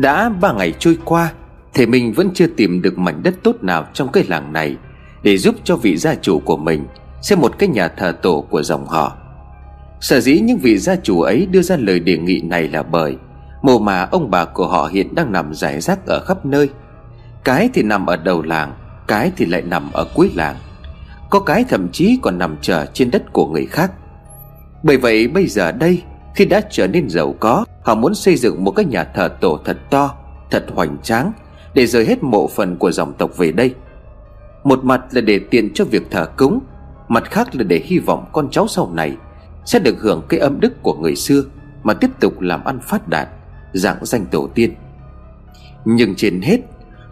Đã ba ngày trôi qua Thầy mình vẫn chưa tìm được mảnh đất tốt nào trong cái làng này Để giúp cho vị gia chủ của mình Xem một cái nhà thờ tổ của dòng họ. Sở dĩ những vị gia chủ ấy đưa ra lời đề nghị này là bởi Mồ mà ông bà của họ hiện đang nằm rải rác ở khắp nơi. Cái thì nằm ở đầu làng, Cái thì lại nằm ở cuối làng. Có cái thậm chí còn nằm chờ trên đất của người khác. Bởi vậy bây giờ đây, Khi đã trở nên giàu có Họ muốn xây dựng một cái nhà thờ tổ thật to, Thật hoành tráng, Để rời hết mộ phần của dòng tộc về đây. Một mặt là để tiện cho việc thờ cúng, Mặt khác là để hy vọng con cháu sau này Sẽ được hưởng cái âm đức của người xưa Mà tiếp tục làm ăn phát đạt, Dạng danh tổ tiên. Nhưng trên hết,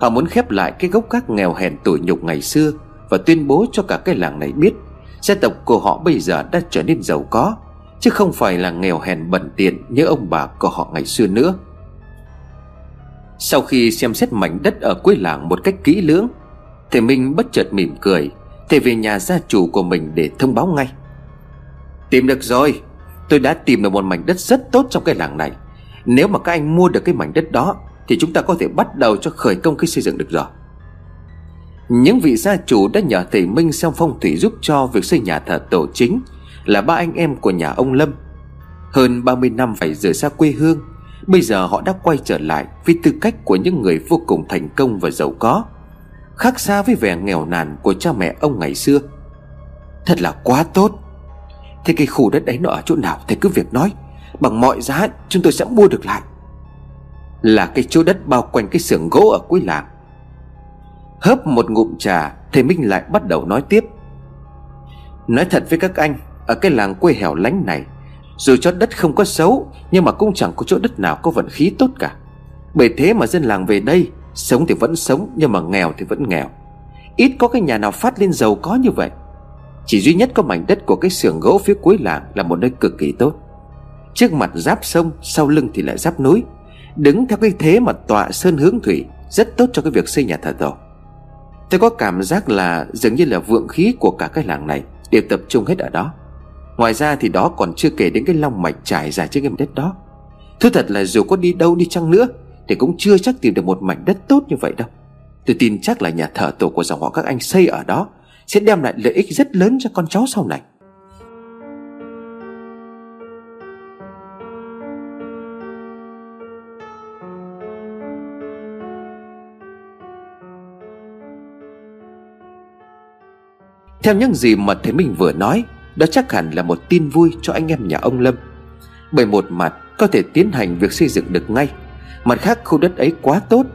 Họ muốn khép lại cái gốc các nghèo hèn tủi nhục ngày xưa Và tuyên bố cho cả cái làng này biết Gia tộc của họ bây giờ đã trở nên giàu có. Chứ không phải là nghèo hèn bẩn tiện Như ông bà của họ ngày xưa nữa. Sau khi xem xét mảnh đất ở cuối làng một cách kỹ lưỡng Thầy Minh bất chợt mỉm cười Thầy về nhà gia chủ của mình để thông báo ngay. Tìm được rồi, Tôi đã tìm được một mảnh đất rất tốt trong cái làng này. Nếu mà các anh mua được cái mảnh đất đó, Thì chúng ta có thể bắt đầu cho khởi công cái xây dựng được rồi. Những vị gia chủ đã nhờ thầy Minh xem phong thủy giúp cho việc xây nhà thờ tổ chính là ba anh em của nhà ông Lâm. Hơn 30 năm phải rời xa quê hương, Bây giờ họ đã quay trở lại vì tư cách của những người vô cùng thành công và giàu có, Khác xa với vẻ nghèo nàn của cha mẹ ông ngày xưa. Thật là quá tốt. Thế cái khu đất ấy nó ở chỗ nào Thầy cứ việc nói, Bằng mọi giá chúng tôi sẽ mua được lại. Là cái chỗ đất bao quanh cái xưởng gỗ ở cuối làng. Hớp một ngụm trà, Thầy Minh lại bắt đầu nói tiếp. Nói thật với các anh ở cái làng quê hẻo lánh này, Dù cho đất không có xấu, Nhưng mà cũng chẳng có chỗ đất nào có vận khí tốt cả. Bởi thế mà dân làng về đây, Sống thì vẫn sống, Nhưng mà nghèo thì vẫn nghèo. Ít có cái nhà nào phát lên giàu có như vậy. Chỉ duy nhất có mảnh đất của cái xưởng gỗ phía cuối làng Là một nơi cực kỳ tốt. Trước mặt giáp sông, Sau lưng thì lại giáp núi. Đứng theo cái thế mà tọa sơn hướng thủy, Rất tốt cho cái việc xây nhà thờ tổ. Tôi có cảm giác là dường như là vượng khí của cả cái làng này Đều tập trung hết ở đó. Ngoài ra thì đó còn chưa kể đến cái long mạch trải dài trên cái đất đó. Thú thật là dù có đi đâu đi chăng nữa, thì cũng chưa chắc tìm được một mảnh đất tốt như vậy đâu. Tôi tin chắc là nhà thờ tổ của dòng họ các anh xây ở đó Sẽ đem lại lợi ích rất lớn cho con cháu sau này. Theo những gì mà thầy Minh vừa nói đó chắc hẳn là một tin vui cho anh em nhà ông Lâm. Bởi một mặt, có thể tiến hành việc xây dựng được ngay. Mặt khác, khu đất ấy quá tốt.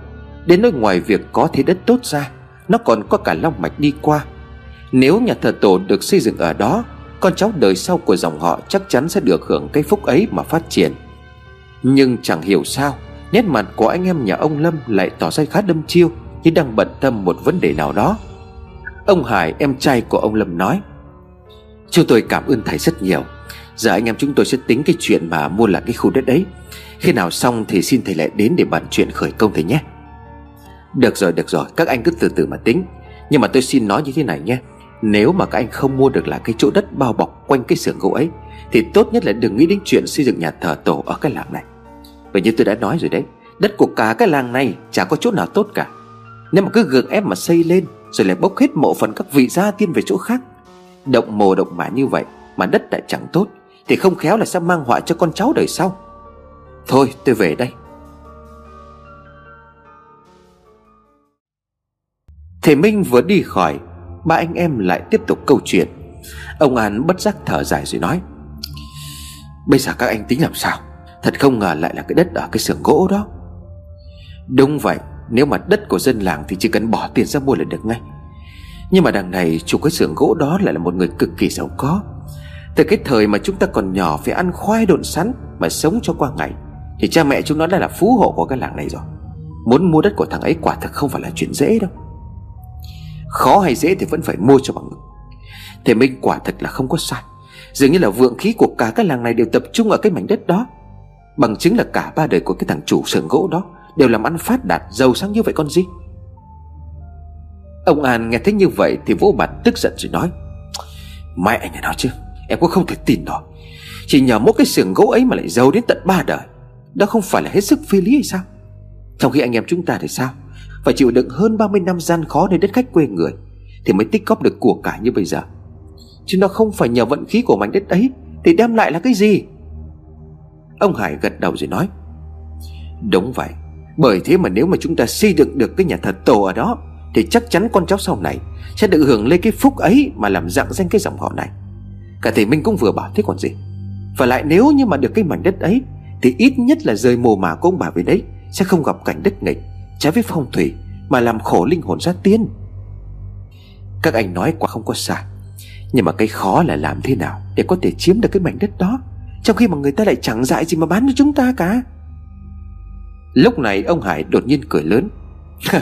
Đến nơi ngoài việc có thế đất tốt ra, Nó còn có cả long mạch đi qua. Nếu nhà thờ tổ được xây dựng ở đó, Con cháu đời sau của dòng họ Chắc chắn sẽ được hưởng cái phúc ấy mà phát triển. Nhưng chẳng hiểu sao, Nét mặt của anh em nhà ông Lâm Lại tỏ ra khá đâm chiêu, Như đang bận tâm một vấn đề nào đó. Ông Hải, em trai của ông Lâm nói Chúng tôi cảm ơn thầy rất nhiều. Giờ anh em chúng tôi sẽ tính cái chuyện mà mua lại cái khu đất ấy. Khi nào xong thì xin thầy lại đến để bàn chuyện khởi công thầy nhé. Được rồi được rồi. Các anh cứ từ từ mà tính. Nhưng mà tôi xin nói như thế này nhé. Nếu mà các anh không mua được lại cái chỗ đất bao bọc quanh cái xưởng gỗ ấy, Thì tốt nhất là đừng nghĩ đến chuyện xây dựng nhà thờ tổ ở cái làng này. Bởi như tôi đã nói rồi đấy, Đất của cả cái làng này chả có chỗ nào tốt cả. Nếu mà cứ gượng ép mà xây lên, Rồi lại bốc hết mộ phần các vị gia tiên về chỗ khác Động mồ động mã như vậy Mà đất lại chẳng tốt, Thì không khéo là sẽ mang họa cho con cháu đời sau. Thôi, tôi về đây. Thầy Minh vừa đi khỏi, Ba anh em lại tiếp tục câu chuyện. Ông An bất giác thở dài rồi nói, Bây giờ các anh tính làm sao? Thật không ngờ lại là cái đất ở cái xưởng gỗ đó. Đúng vậy, Nếu mà đất của dân làng thì chỉ cần bỏ tiền ra mua là được ngay. Nhưng mà đằng này chủ cái xưởng gỗ đó lại là một người cực kỳ giàu có. Từ cái thời mà chúng ta còn nhỏ Phải ăn khoai độn sắn Mà sống cho qua ngày, thì cha mẹ chúng nó đã là phú hộ của cái làng này rồi. Muốn mua đất của thằng ấy quả thực không phải là chuyện dễ đâu. Khó hay dễ thì vẫn phải mua cho bằng được. Thế Minh quả thật là không có sai. Dường như là vượng khí của cả cái làng này đều tập trung ở cái mảnh đất đó. Bằng chứng là cả ba đời của cái thằng chủ xưởng gỗ đó Đều làm ăn phát đạt, giàu sang như vậy con gì. Ông An nghe thấy như vậy Thì vỗ mặt tức giận rồi nói, Mẹ anh nói chứ, Em cũng không thể tin nổi. Chỉ nhờ mỗi cái xưởng gỗ ấy mà lại giàu đến tận ba đời, đó không phải là hết sức phi lý hay sao? Trong khi anh em chúng ta thì sao? Phải chịu đựng hơn 30 năm gian khó nơi đất khách quê người Thì mới tích góp được của cải như bây giờ. Chứ nó không phải nhờ vận khí của mảnh đất ấy Thì đem lại là cái gì? Ông Hải gật đầu rồi nói, Đúng vậy, Bởi thế mà nếu mà chúng ta xây dựng được cái nhà thờ tổ ở đó thì chắc chắn con cháu sau này Sẽ được hưởng lấy cái phúc ấy Mà làm dạng danh cái dòng họ này. Cả thầy Minh cũng vừa bảo, thế còn gì? Và lại nếu như mà được cái mảnh đất ấy, Thì ít nhất là rời mồ mả của ông bà về đấy Sẽ không gặp cảnh đất nghịch, Trái với phong thủy Mà làm khổ linh hồn gia tiên. Các anh nói quả không có sai, Nhưng mà cái khó là làm thế nào Để có thể chiếm được cái mảnh đất đó, Trong khi mà người ta lại chẳng dại gì mà bán cho chúng ta cả? Lúc này ông Hải đột nhiên cười lớn.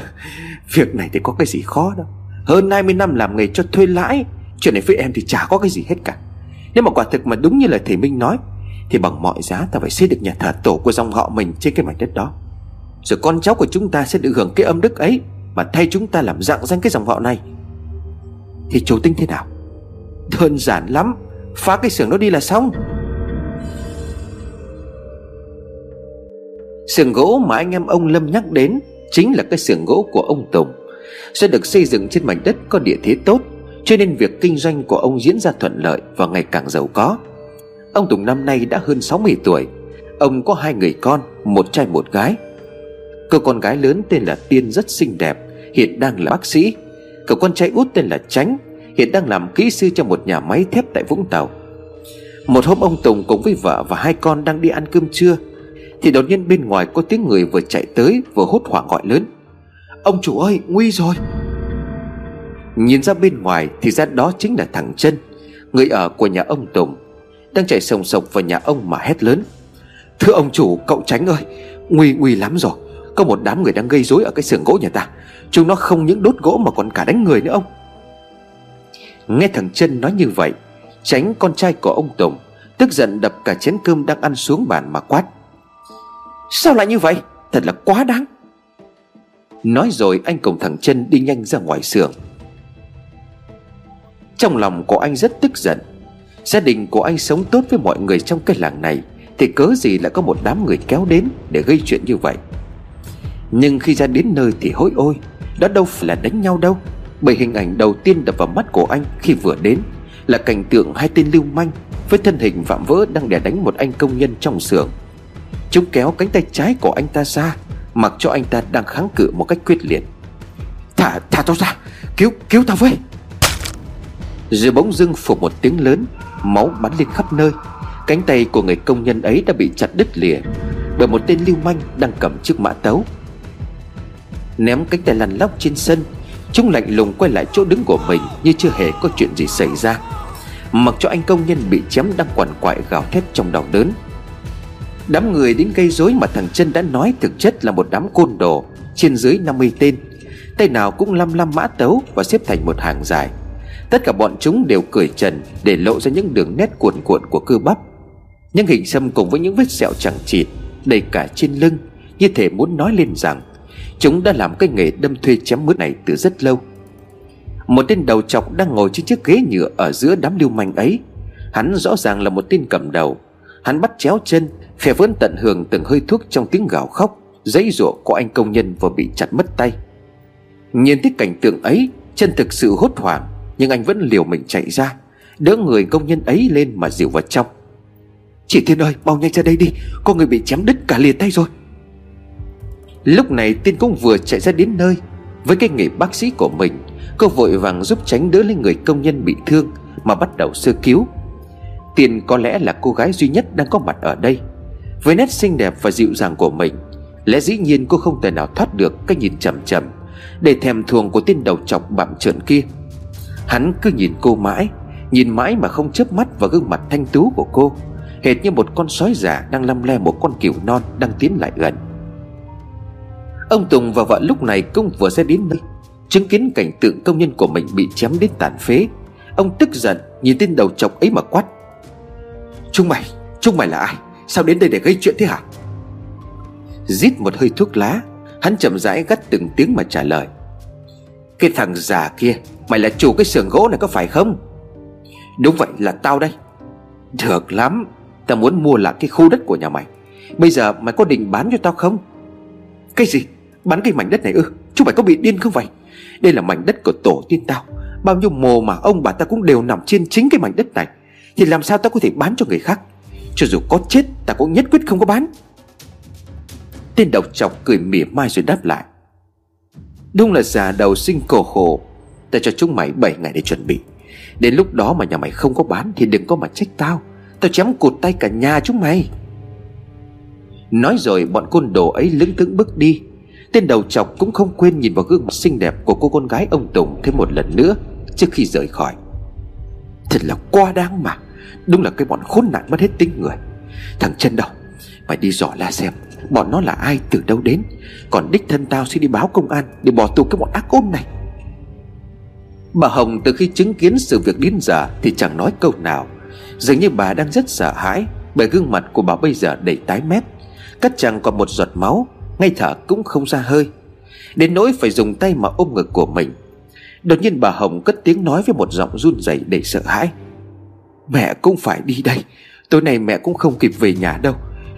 Việc này thì có cái gì khó đâu. Hơn 20 năm làm nghề cho thuê lãi, Chuyện này với em thì chả có cái gì hết cả. Nếu mà quả thực mà đúng như lời thầy Minh nói, Thì bằng mọi giá ta phải xây được nhà thờ tổ của dòng họ mình trên cái mảnh đất đó. Rồi con cháu của chúng ta sẽ được hưởng cái âm đức ấy Mà thay chúng ta làm dạng danh cái dòng họ này. Thì chủ tính thế nào? Đơn giản lắm, Phá cái xưởng đó đi là xong. Xưởng gỗ mà anh em ông Lâm nhắc đến Chính là cái xưởng gỗ của ông Tùng. Sẽ được xây dựng trên mảnh đất có địa thế tốt, Cho nên việc kinh doanh của ông diễn ra thuận lợi Và ngày càng giàu có. Ông Tùng năm nay đã hơn 60 tuổi. Ông có hai người con, Một trai một gái. Cậu con gái lớn tên là Tiên rất xinh đẹp, Hiện đang là bác sĩ. Cậu con trai út tên là Tránh Hiện đang làm kỹ sư cho một nhà máy thép tại Vũng Tàu. Một hôm ông Tùng cùng với vợ và hai con đang đi ăn cơm trưa thì đột nhiên bên ngoài có tiếng người vừa chạy tới Vừa hốt hoảng gọi lớn. Ông chủ ơi, nguy rồi. Nhìn ra bên ngoài thì ra đó chính là thằng chân Người ở của nhà ông Tùng, Đang chạy sồng sộc vào nhà ông mà hét lớn. Thưa ông chủ, cậu tránh ơi, Nguy nguy lắm rồi. Có một đám người đang gây rối ở cái xưởng gỗ nhà ta. Chúng nó không những đốt gỗ mà còn cả đánh người nữa ông. Nghe thằng chân nói như vậy, Tránh con trai của ông Tùng Tức giận đập cả chén cơm đang ăn xuống bàn mà quát. Sao lại như vậy? Thật là quá đáng. Nói rồi anh cùng thằng chân đi nhanh ra ngoài xưởng. Trong lòng của anh rất tức giận. Gia đình của anh sống tốt với mọi người trong cái làng này, Thì cớ gì lại có một đám người kéo đến Để gây chuyện như vậy? Nhưng khi ra đến nơi thì hối ôi, Đó đâu phải là đánh nhau đâu, Bởi hình ảnh đầu tiên đập vào mắt của anh khi vừa đến Là cảnh tượng hai tên lưu manh Với thân hình vạm vỡ đang đè đánh một anh công nhân trong xưởng. Chúng kéo cánh tay trái của anh ta ra Mặc cho anh ta đang kháng cự một cách quyết liệt. Thả, thả tao ra Cứu, cứu tao với. Rồi bỗng dưng phục một tiếng lớn Máu bắn lên khắp nơi. Cánh tay của người công nhân ấy đã bị chặt đứt lìa Bởi một tên lưu manh đang cầm chiếc mã tấu. Ném cánh tay lăn lóc trên sân Chúng lạnh lùng quay lại chỗ đứng của mình Như chưa hề có chuyện gì xảy ra. Mặc cho anh công nhân bị chém đang quằn quại gào thét trong đau đớn Đám người đến gây rối mà thằng chân đã nói thực chất là một đám côn đồ, Trên dưới 50 tên. Tay nào cũng lăm lăm mã tấu và xếp thành một hàng dài. Tất cả bọn chúng đều cười trần Để lộ ra những đường nét cuộn cuộn của cơ bắp. Những hình xăm cùng với những vết sẹo chẳng chịt, Đầy cả trên lưng, Như thể muốn nói lên rằng, Chúng đã làm cái nghề đâm thuê chém mướt này từ rất lâu. Một tên đầu trọc đang ngồi trên chiếc ghế nhựa Ở giữa đám lưu manh ấy. Hắn rõ ràng là một tên cầm đầu Hắn bắt chéo chân khẽ vẫn tận hưởng từng hơi thuốc trong tiếng gào khóc Giấy rủa của anh công nhân vừa bị chặt mất tay. Nhìn thấy cảnh tượng ấy, Chân thực sự hốt hoảng, Nhưng anh vẫn liều mình chạy ra, Đỡ người công nhân ấy lên mà dìu vào trong. Chị Thiên ơi, mau nhanh ra đây đi, Có người bị chém đứt cả lìa tay rồi. Lúc này tiên cũng vừa chạy ra đến nơi, Với cái nghề bác sĩ của mình, Cô vội vàng giúp tránh đỡ lên người công nhân bị thương Mà bắt đầu sơ cứu. Tiên có lẽ là cô gái duy nhất đang có mặt ở đây. Với nét xinh đẹp và dịu dàng của mình, Lẽ dĩ nhiên cô không thể nào thoát được Cái nhìn chầm chầm Để thèm thuồng của tên đầu chọc bạm trợn kia. Hắn cứ nhìn cô mãi, Nhìn mãi mà không chớp mắt vào gương mặt thanh tú của cô, Hệt như một con sói già đang lăm le một con cừu non đang tiến lại gần. Ông Tùng và vợ lúc này cũng vừa sẽ đến nơi Chứng kiến cảnh tượng công nhân của mình bị chém đến tàn phế. Ông tức giận, nhìn tên đầu chọc ấy mà quát Chúng mày, chúng mày là ai? Sao đến đây để gây chuyện thế hả? Rít một hơi thuốc lá Hắn chậm rãi gắt từng tiếng mà trả lời. Cái thằng già kia Mày là chủ cái xưởng gỗ này có phải không? Đúng vậy là tao đây. Được lắm Tao muốn mua lại cái khu đất của nhà mày. Bây giờ mày có định bán cho tao không? Cái gì? Bán cái mảnh đất này ư? Chúng mày có bị điên không vậy? Đây là mảnh đất của tổ tiên tao. Bao nhiêu mồ mà ông bà ta cũng đều nằm trên chính cái mảnh đất này. Thì làm sao tao có thể bán cho người khác? Cho dù có chết, ta cũng nhất quyết không có bán. Tên độc chọc cười mỉa mai rồi đáp lại. Đúng là già đầu sinh cổ khổ. Ta cho chúng mày 7 ngày để chuẩn bị. Đến lúc đó mà nhà mày không có bán Thì đừng có mà trách tao. Tao chém cụt tay cả nhà chúng mày. Nói rồi, bọn côn đồ ấy lững thững bước đi. Tên đầu chọc cũng không quên nhìn vào gương mặt xinh đẹp Của cô con gái ông Tùng thêm một lần nữa Trước khi rời khỏi. Thật là quá đáng mà. Đúng là cái bọn khốn nạn mất hết tính người. Thằng chân đâu? Mày đi dò la xem, Bọn nó là ai, từ đâu đến. Còn đích thân tao sẽ đi báo công an Để bỏ tù cái bọn ác ôn này. Bà Hồng từ khi chứng kiến sự việc đến giờ Thì chẳng nói câu nào. Dường như bà đang rất sợ hãi Bởi gương mặt của bà bây giờ đầy tái mét. Cắt chẳng còn một giọt máu, Ngay thở cũng không ra hơi. Đến nỗi phải dùng tay mà ôm ngực của mình. Đột nhiên bà Hồng cất tiếng nói với một giọng run rẩy đầy sợ hãi. Mẹ cũng phải đi đây. Tối nay mẹ cũng không kịp về nhà đâu.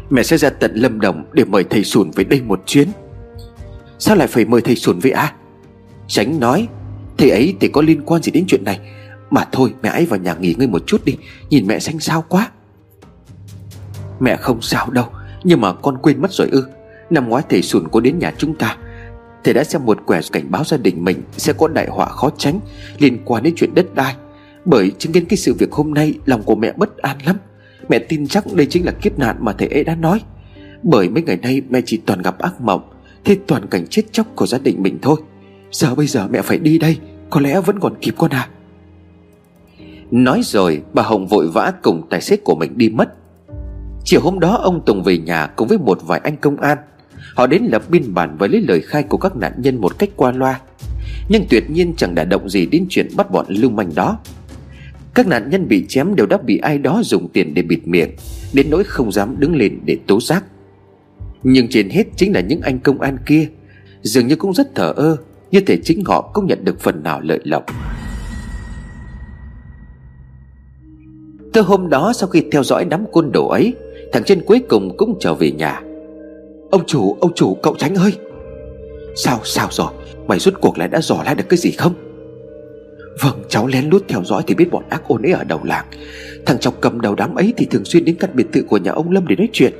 Mẹ sẽ ra tận Lâm Đồng để mời thầy Sùn về đây một chuyến. Sao lại phải mời thầy Sùn về à Tránh nói, Thầy ấy thì có liên quan gì đến chuyện này. Mà thôi, mẹ ấy vào nhà nghỉ ngơi một chút đi. Nhìn mẹ xanh xao quá. Mẹ không sao đâu, Nhưng mà con quên mất rồi ư. Năm ngoái thầy Sùn có đến nhà chúng ta. Thầy đã xem một quẻ cảnh báo gia đình mình Sẽ có đại họa khó tránh Liên quan đến chuyện đất đai. Bởi chứng kiến cái sự việc hôm nay, Lòng của mẹ bất an lắm. Mẹ tin chắc đây chính là kiếp nạn mà thầy ấy đã nói. Bởi mấy ngày nay mẹ chỉ toàn gặp ác mộng Thế toàn cảnh chết chóc của gia đình mình thôi. Giờ bây giờ mẹ phải đi đây, Có lẽ vẫn còn kịp con à. Nói rồi, bà Hồng vội vã cùng tài xế của mình đi mất. Chiều hôm đó, ông Tùng về nhà cùng với một vài anh công an. Họ đến lập biên bản với lấy lời khai của các nạn nhân một cách qua loa. Nhưng tuyệt nhiên chẳng đả động gì đến chuyện bắt bọn lưu manh đó. Các nạn nhân bị chém đều đã bị ai đó dùng tiền để bịt miệng Đến nỗi không dám đứng lên để tố giác Nhưng trên hết chính là những anh công an kia Dường như cũng rất thờ ơ Như thể chính họ cũng nhận được phần nào lợi lộc. Từ hôm đó sau khi theo dõi đám côn đồ ấy Thằng chân cuối cùng cũng trở về nhà. Ông chủ, ông chủ, cậu Tránh ơi! Sao, sao rồi? Mày rút cuộc lại đã dò lại được cái gì không? Vâng, cháu lén lút theo dõi thì biết bọn ác ôn ấy ở đầu làng. Thằng chọc cầm đầu đám ấy thì thường xuyên đến căn biệt thự của nhà ông Lâm để nói chuyện.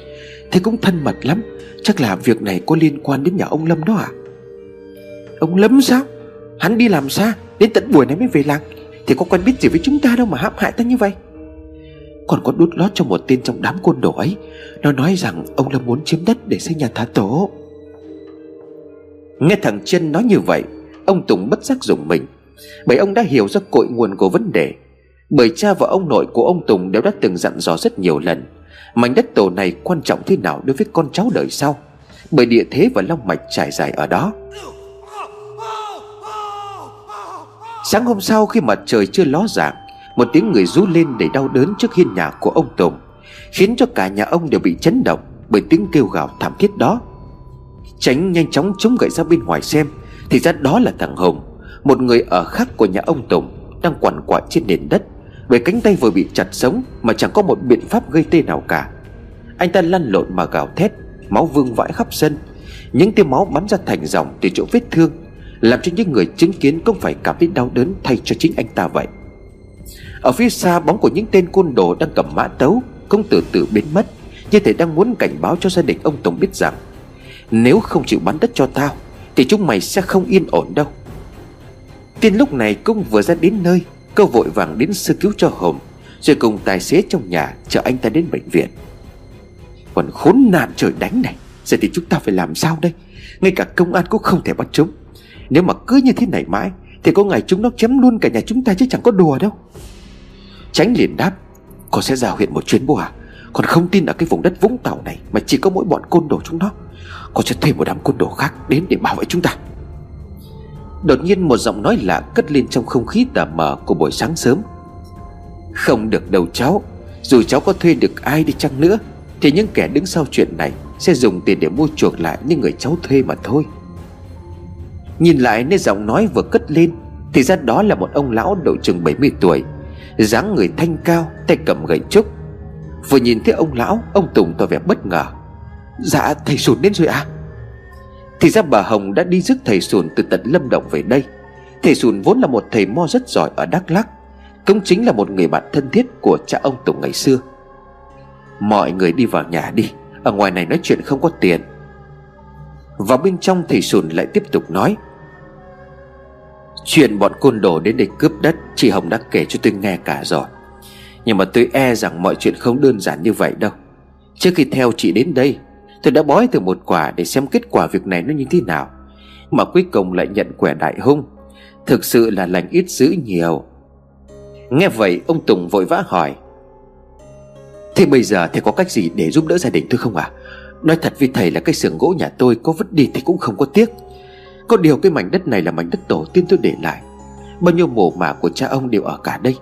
Thế cũng thân mật lắm. Chắc là việc này có liên quan đến nhà ông Lâm đó à? Ông Lâm sao? Hắn đi làm xa Đến tận buổi này mới về làng. Thì có quen biết gì với chúng ta đâu mà hãm hại ta như vậy? Còn có đút lót cho một tên trong đám côn đồ ấy. Nó nói rằng ông Lâm muốn chiếm đất để xây nhà thả tổ. Nghe thằng chân nói như vậy Ông Tùng bất giác dùng mình. Bởi ông đã hiểu ra cội nguồn của vấn đề. Bởi cha và ông nội của ông Tùng đều đã từng dặn dò rất nhiều lần, Mảnh đất tổ này quan trọng thế nào đối với con cháu đời sau. Bởi địa thế và long mạch trải dài ở đó. Sáng hôm sau khi mặt trời chưa ló dạng, Một tiếng người rú lên để đau đớn trước hiên nhà của ông Tùng, Khiến cho cả nhà ông đều bị chấn động Bởi tiếng kêu gào thảm thiết đó. Tránh nhanh chóng chống gậy ra bên ngoài xem, Thì ra đó là thằng Hùng. Một người ở khác của nhà ông Tùng Đang quằn quại trên nền đất, Bởi cánh tay vừa bị chặt sống Mà chẳng có một biện pháp gây tê nào cả. Anh ta lăn lộn mà gào thét, Máu vương vãi khắp sân. Những tia máu bắn ra thành dòng từ chỗ vết thương, Làm cho những người chứng kiến cũng phải cảm thấy đau đớn Thay cho chính anh ta vậy. Ở phía xa, bóng của những tên côn đồ đang cầm mã tấu Cũng từ từ biến mất, Như thể đang muốn cảnh báo cho gia đình ông Tùng biết rằng, nếu không chịu bán đất cho tao, Thì chúng mày sẽ không yên ổn đâu. Tiên lúc này cũng vừa ra đến nơi, Cô vội vàng đến sơ cứu cho Hồng, Rồi cùng tài xế trong nhà Chở anh ta đến bệnh viện. Còn khốn nạn trời đánh này, Giờ thì chúng ta phải làm sao đây? Ngay cả công an cũng không thể bắt chúng. Nếu mà cứ như thế này mãi, Thì có ngày chúng nó chém luôn cả nhà chúng ta chứ chẳng có đùa đâu. Tránh liền đáp Con sẽ ra huyện một chuyến bố à Còn không tin ở cái vùng đất Vũng Tàu này Mà chỉ có mỗi bọn côn đồ chúng nó. Con sẽ thuê một đám côn đồ khác đến để bảo vệ chúng ta. Đột nhiên một giọng nói lạ cất lên trong không khí tà mờ của buổi sáng sớm. Không được đâu cháu, Dù cháu có thuê được ai đi chăng nữa, Thì những kẻ đứng sau chuyện này Sẽ dùng tiền để mua chuộc lại những người cháu thuê mà thôi. Nhìn lại nơi giọng nói vừa cất lên, Thì ra đó là một ông lão độ chừng 70 tuổi, dáng người thanh cao, Tay cầm gậy trúc. Vừa nhìn thấy ông lão, Ông Tùng tỏ vẻ bất ngờ. Dạ thầy sụt đến rồi à thì ra bà Hồng đã đi rước thầy Sùn từ tận Lâm Đồng về đây. Thầy Sùn vốn là một thầy mo rất giỏi ở Đắk Lắk, Cũng chính là một người bạn thân thiết của cha ông Tùng ngày xưa. Mọi người đi vào nhà đi, Ở ngoài này nói chuyện không có tiền. Vào bên trong thầy Sùn lại tiếp tục nói, Chuyện bọn côn đồ đến đây cướp đất, Chị Hồng đã kể cho tôi nghe cả rồi. Nhưng mà tôi e rằng mọi chuyện không đơn giản như vậy đâu. Trước khi theo chị đến đây Tôi đã bói từ một quả để xem kết quả việc này nó như thế nào, Mà cuối cùng lại nhận quẻ đại hung. Thực sự là lành ít dữ nhiều. Nghe vậy, ông Tùng vội vã hỏi, Thế bây giờ thầy có cách gì để giúp đỡ gia đình tôi không ạ? À? Nói thật với thầy là cái xưởng gỗ nhà tôi có vứt đi thì cũng không có tiếc. Có điều cái mảnh đất này là mảnh đất tổ tiên tôi để lại. Bao nhiêu mồ mả của cha ông đều ở cả đây.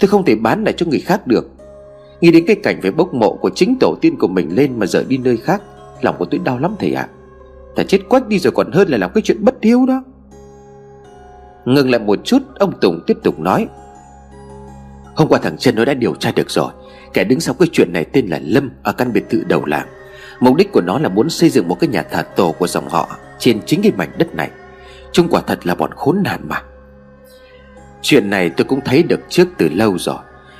Tôi không thể bán lại cho người khác được. Nghĩ đến cái cảnh phải bốc mộ của chính tổ tiên của mình lên Mà rời đi nơi khác Lòng của tôi đau lắm thầy ạ. À. Thầy chết quách đi rồi còn hơn là làm cái chuyện bất hiếu đó. Ngừng lại một chút, Ông Tùng tiếp tục nói. Hôm qua thằng Trân nó đã điều tra được rồi. Kẻ đứng sau cái chuyện này tên là Lâm, Ở căn biệt thự đầu làng. Mục đích của nó là muốn xây dựng một cái nhà thờ tổ của dòng họ Trên chính cái mảnh đất này. Chúng quả thật là bọn khốn nạn mà. Chuyện này tôi cũng thấy được trước từ lâu rồi.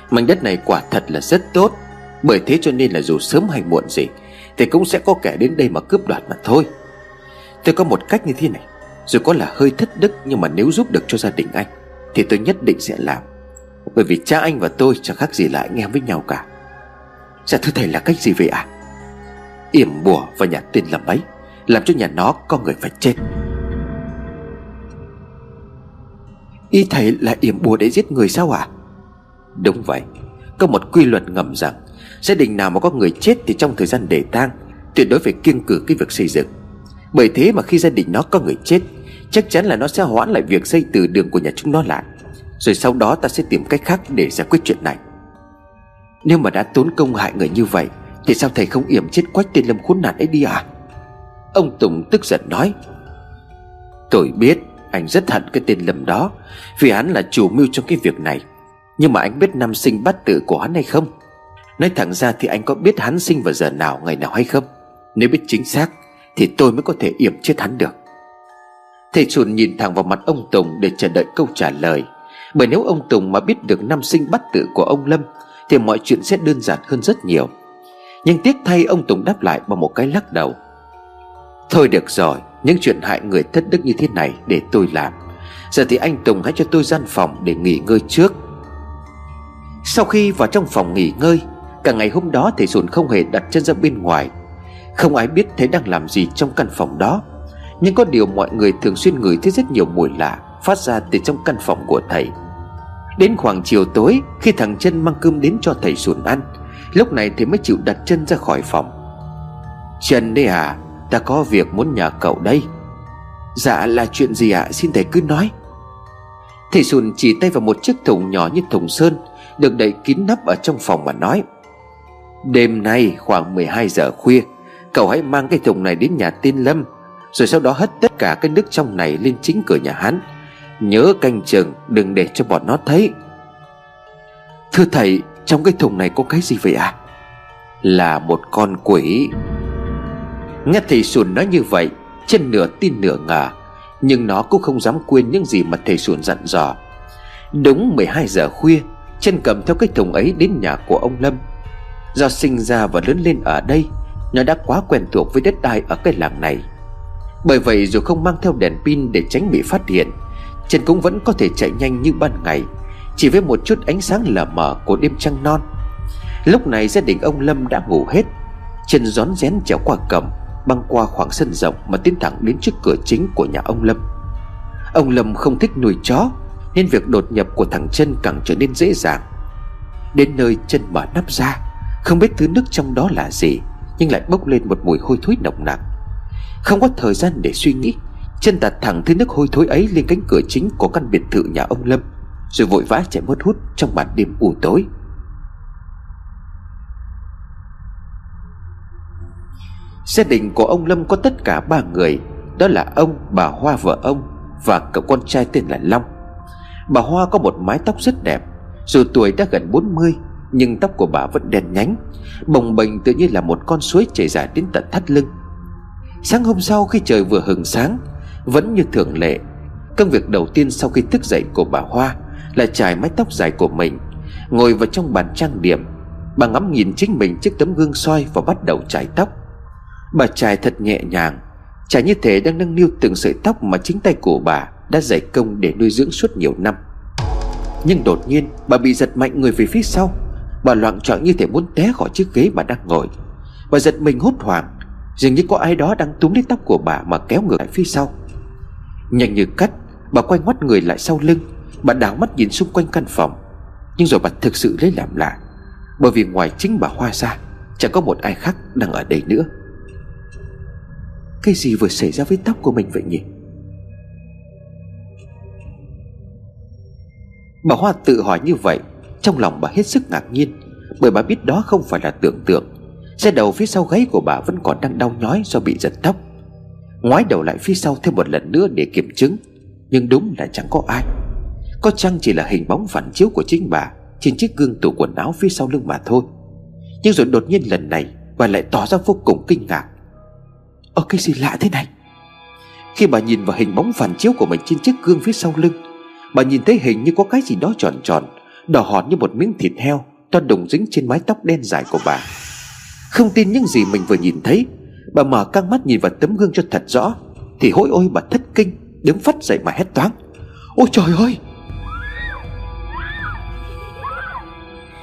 Mảnh đất này quả thật là rất tốt. Bởi thế cho nên là dù sớm hay muộn gì thì cũng sẽ có kẻ đến đây mà cướp đoạt mà thôi. Tôi có một cách như thế này. Dù có là hơi thất đức, Nhưng mà nếu giúp được cho gia đình anh, Thì tôi nhất định sẽ làm. Bởi vì cha anh và tôi chẳng khác gì là anh em với nhau cả. Dạ thưa thầy, là cách gì vậy ạ? À? Yểm bùa và nhà tên làm ấy Làm cho nhà nó có người phải chết. Y thầy là yểm bùa để giết người sao ạ? À? Đúng vậy. Có một quy luật ngầm rằng Gia đình nào mà có người chết thì trong thời gian để tang, Tuyệt đối phải kiêng cử cái việc xây dựng. Bởi thế mà khi gia đình nó có người chết, Chắc chắn là nó sẽ hoãn lại việc xây từ đường của nhà chúng nó lại. Rồi sau đó ta sẽ tìm cách khác để giải quyết chuyện này. Nếu mà đã tốn công hại người như vậy, Thì sao thầy không yểm chết quách tên lâm khốn nạn ấy đi à? Ông Tùng tức giận nói, Tôi biết anh rất hận cái tên Lâm đó, Vì hắn là chủ mưu trong cái việc này. Nhưng mà anh biết năm sinh bắt tự của hắn hay không? Nói thẳng ra thì anh có biết hắn sinh vào giờ nào, ngày nào hay không? Nếu biết chính xác Thì tôi mới có thể yểm chết hắn được. Thầy chuồn nhìn thẳng vào mặt ông Tùng Để chờ đợi câu trả lời. Bởi nếu ông Tùng mà biết được năm sinh bắt tự của ông Lâm Thì mọi chuyện sẽ đơn giản hơn rất nhiều. Nhưng tiếc thay ông Tùng đáp lại bằng một cái lắc đầu. Thôi được rồi, Những chuyện hại người thất đức như thế này Để tôi làm. Giờ thì anh Tùng hãy cho tôi gian phòng để nghỉ ngơi trước. Sau khi vào trong phòng nghỉ ngơi Cả ngày hôm đó thầy Sùn không hề đặt chân ra bên ngoài. Không ai biết thầy đang làm gì trong căn phòng đó. Nhưng có điều mọi người thường xuyên ngửi thấy rất nhiều mùi lạ Phát ra từ trong căn phòng của thầy. Đến khoảng chiều tối, Khi thằng chân mang cơm đến cho thầy Sùn ăn, Lúc này thầy mới chịu đặt chân ra khỏi phòng. Trần đây à Ta có việc muốn nhờ cậu đây. Dạ là chuyện gì ạ? À? Xin thầy cứ nói. Thầy Sùn chỉ tay vào một chiếc thùng nhỏ như thùng sơn, Được đậy kín nắp ở trong phòng mà nói. Đêm nay khoảng 12 giờ khuya, Cậu hãy mang cái thùng này đến nhà tiên Lâm, Rồi sau đó hất tất cả cái nước trong này lên chính cửa nhà hắn. Nhớ canh chừng, đừng để cho bọn nó thấy. Thưa thầy, Trong cái thùng này có cái gì vậy ạ? À? Là một con quỷ. Nghe thầy Sùn nói như vậy Chân nửa tin nửa ngờ, Nhưng nó cũng không dám quên những gì mà thầy Sùn dặn dò. Đúng 12 giờ khuya, Chân cầm theo cái thùng ấy đến nhà của ông Lâm. Do sinh ra và lớn lên ở đây, Nó đã quá quen thuộc với đất đai ở cái làng này. Bởi vậy dù không mang theo đèn pin để tránh bị phát hiện, Chân cũng vẫn có thể chạy nhanh như ban ngày, Chỉ với một chút ánh sáng lờ mờ của đêm trăng non. Lúc này gia đình ông Lâm đã ngủ hết, Chân rón rén trèo qua cầm, Băng qua khoảng sân rộng mà tiến thẳng đến trước cửa chính của nhà ông Lâm. Ông Lâm không thích nuôi chó, Nên việc đột nhập của thằng chân càng trở nên dễ dàng. Đến nơi chân mở nắp ra không biết thứ nước trong đó là gì Nhưng lại bốc lên một mùi hôi thối nồng nặc. Không có thời gian để suy nghĩ Chân đặt thẳng thứ nước hôi thối ấy lên cánh cửa chính của căn biệt thự nhà ông Lâm Rồi vội vã chạy mất hút trong màn đêm u tối. Gia đình của ông Lâm có tất cả ba người Đó là ông, bà Hoa vợ ông Và cậu con trai tên là Long. Bà Hoa có một mái tóc rất đẹp Dù tuổi đã gần 40 nhưng tóc của bà vẫn đen nhánh, Bồng bềnh tự như là một con suối chảy dài đến tận thắt lưng. Sáng hôm sau khi trời vừa hừng sáng, Vẫn như thường lệ, Công việc đầu tiên sau khi thức dậy của bà Hoa Là trải mái tóc dài của mình, Ngồi vào trong bàn trang điểm. Bà ngắm nhìn chính mình trước tấm gương soi Và bắt đầu trải tóc. Bà trải thật nhẹ nhàng, Trải như thể đang nâng niu từng sợi tóc Mà chính tay của bà đã dày công để nuôi dưỡng suốt nhiều năm. Nhưng đột nhiên, bà bị giật mạnh người về phía sau. Bà loạn trọn như thể muốn té khỏi chiếc ghế bà đang ngồi. Bà giật mình hốt hoảng. Dường như có ai đó đang túm lấy tóc của bà Mà kéo ngược lại phía sau. Nhanh như cắt, Bà quay ngoắt người lại sau lưng. Bà đảo mắt nhìn xung quanh căn phòng. Nhưng rồi bà thực sự lấy làm lạ. Bởi vì ngoài chính bà Hoa ra, Chẳng có một ai khác đang ở đây nữa. Cái gì vừa xảy ra với tóc của mình vậy nhỉ? Bà Hoa tự hỏi như vậy. Trong lòng bà hết sức ngạc nhiên, Bởi bà biết đó không phải là tưởng tượng. Xe đầu phía sau gáy của bà vẫn còn đang đau nhói do bị giật tóc. Ngoái đầu lại phía sau thêm một lần nữa để kiểm chứng, Nhưng đúng là chẳng có ai. Có chăng chỉ là hình bóng phản chiếu của chính bà Trên chiếc gương tủ quần áo phía sau lưng mà thôi. Nhưng rồi đột nhiên lần này, Bà lại tỏ ra vô cùng kinh ngạc. Ơ, cái gì lạ thế này? Khi bà nhìn vào hình bóng phản chiếu của mình trên chiếc gương phía sau lưng, Bà nhìn thấy hình như có cái gì đó tròn tròn Đỏ hòn như một miếng thịt heo, To đùng dính trên mái tóc đen dài của bà. Không tin những gì mình vừa nhìn thấy, Bà mở căng mắt nhìn vào tấm gương cho thật rõ, Thì hối ôi bà thất kinh, Đứng phát dậy mà hét toáng. Ôi trời ơi!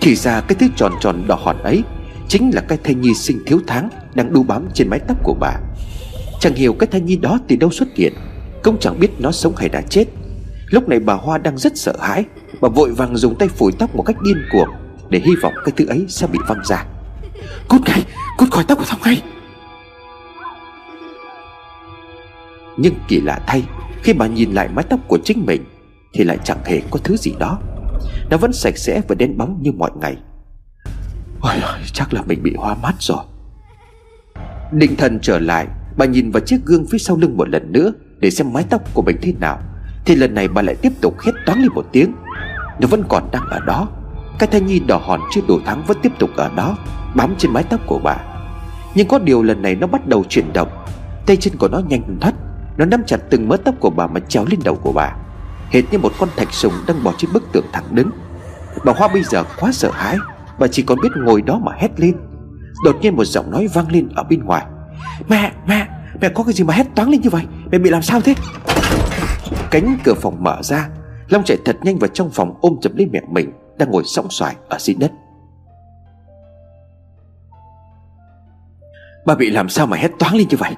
Thì ra cái thứ tròn tròn đỏ hòn ấy Chính là cái thai nhi sinh thiếu tháng Đang đu bám trên mái tóc của bà. Chẳng hiểu cái thai nhi đó từ đâu xuất hiện, Cũng chẳng biết nó sống hay đã chết. Lúc này bà Hoa đang rất sợ hãi Bà vội vàng dùng tay phủi tóc một cách điên cuồng Để hy vọng cái thứ ấy sẽ bị văng ra. Cút ngay, cút khỏi tóc của Thông ngay. Nhưng kỳ lạ thay Khi bà nhìn lại mái tóc của chính mình Thì lại chẳng hề có thứ gì đó. Nó vẫn sạch sẽ và đen bóng như mọi ngày. Ôi chắc là mình bị hoa mắt rồi. Định thần trở lại Bà nhìn vào chiếc gương phía sau lưng một lần nữa Để xem mái tóc của mình thế nào Thì lần này bà lại tiếp tục hét toáng lên một tiếng. Nó vẫn còn đang ở đó. Cái thai nhi đỏ hòn chưa đủ tháng vẫn tiếp tục ở đó Bám trên mái tóc của bà. Nhưng có điều lần này nó bắt đầu chuyển động. Tay chân của nó nhanh thoát. Nó nắm chặt từng mớ tóc của bà mà trèo lên đầu của bà. Hệt như một con thạch sùng đang bò trên bức tường thẳng đứng. Bà Hoa bây giờ quá sợ hãi. Bà chỉ còn biết ngồi đó mà hét lên. Đột nhiên một giọng nói vang lên ở bên ngoài. Mẹ, mẹ, mẹ có cái gì mà hét toáng lên như vậy? Mẹ bị làm sao thế? Cánh cửa phòng mở ra. Long chạy thật nhanh vào trong phòng ôm chầm lấy mẹ mình Đang ngồi sóng xoài ở dưới đất. Bà bị làm sao mà hét toáng lên như vậy?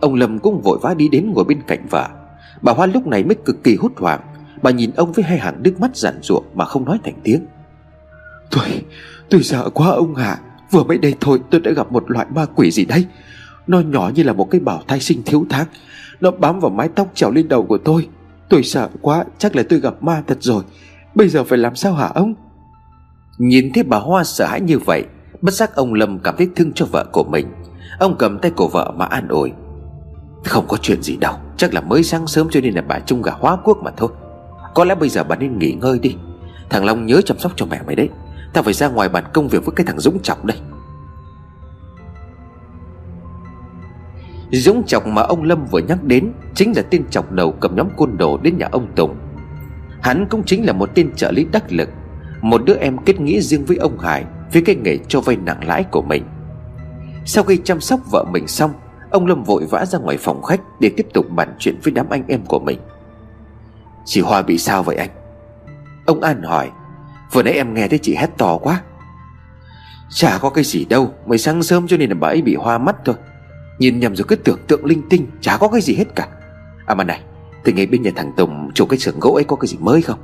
Ông Lâm cũng vội vã đi đến ngồi bên cạnh vợ. Bà Hoa lúc này mới cực kỳ hốt hoảng. Bà nhìn ông với hai hàng nước mắt giản ruộng Mà không nói thành tiếng. Tôi, tôi sợ quá ông ạ. Vừa mới đây thôi tôi đã gặp một loại ma quỷ gì đây Nó nhỏ như là một cái bảo thai sinh thiếu tháng Nó bám vào mái tóc trèo lên đầu của tôi. Tôi sợ quá, Chắc là tôi gặp ma thật rồi. Bây giờ phải làm sao hả ông? Nhìn thấy bà Hoa sợ hãi như vậy, Bất giác ông Lâm cảm thấy thương cho vợ của mình. Ông cầm tay của vợ mà an ủi. Không có chuyện gì đâu, Chắc là mới sáng sớm cho nên là bà chung gà hóa quốc mà thôi. Có lẽ bây giờ bà nên nghỉ ngơi đi. Thằng Long nhớ chăm sóc cho mẹ mày đấy. Tao phải ra ngoài bàn công việc với cái thằng Dũng Trọng đây. Dũng chọc mà ông Lâm vừa nhắc đến Chính là tên chọc đầu cầm nhóm côn đồ đến nhà ông Tùng. Hắn cũng chính là một tên trợ lý đắc lực, Một đứa em kết nghĩa riêng với ông Hải Với cái nghề cho vay nặng lãi của mình. Sau khi chăm sóc vợ mình xong, Ông Lâm vội vã ra ngoài phòng khách Để tiếp tục bàn chuyện với đám anh em của mình. Chị Hoa bị sao vậy anh? Ông An hỏi. Vừa nãy em nghe thấy chị hét to quá. Chả có cái gì đâu, Mới sáng sớm cho nên là bà ấy bị hoa mắt thôi. Nhìn nhầm rồi cứ tưởng tượng linh tinh Chả có cái gì hết cả. À mà này, Thì ngay bên nhà thằng Tùng Chủ cái xưởng gỗ ấy có cái gì mới không?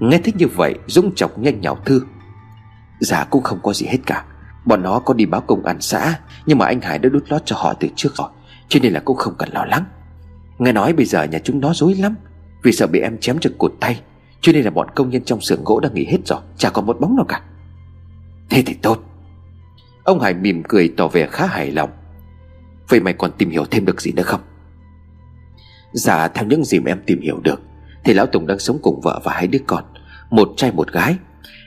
Nghe thích như vậy, Dũng chọc nhanh nhào thư. Dạ cũng không có gì hết cả. Bọn nó có đi báo công an xã, Nhưng mà anh Hải đã đút lót cho họ từ trước rồi, Cho nên là cũng không cần lo lắng. Nghe nói bây giờ nhà chúng nó dối lắm, Vì sợ bị em chém cho cụt tay, Cho nên là bọn công nhân trong xưởng gỗ đã nghỉ hết rồi, Chả còn một bóng nào cả. Thế thì tốt. Ông Hải mỉm cười tỏ vẻ khá hài lòng. Vậy mày còn tìm hiểu thêm được gì nữa không? Dạ theo những gì mà em tìm hiểu được, Thì Lão Tùng đang sống cùng vợ và hai đứa con, Một trai một gái.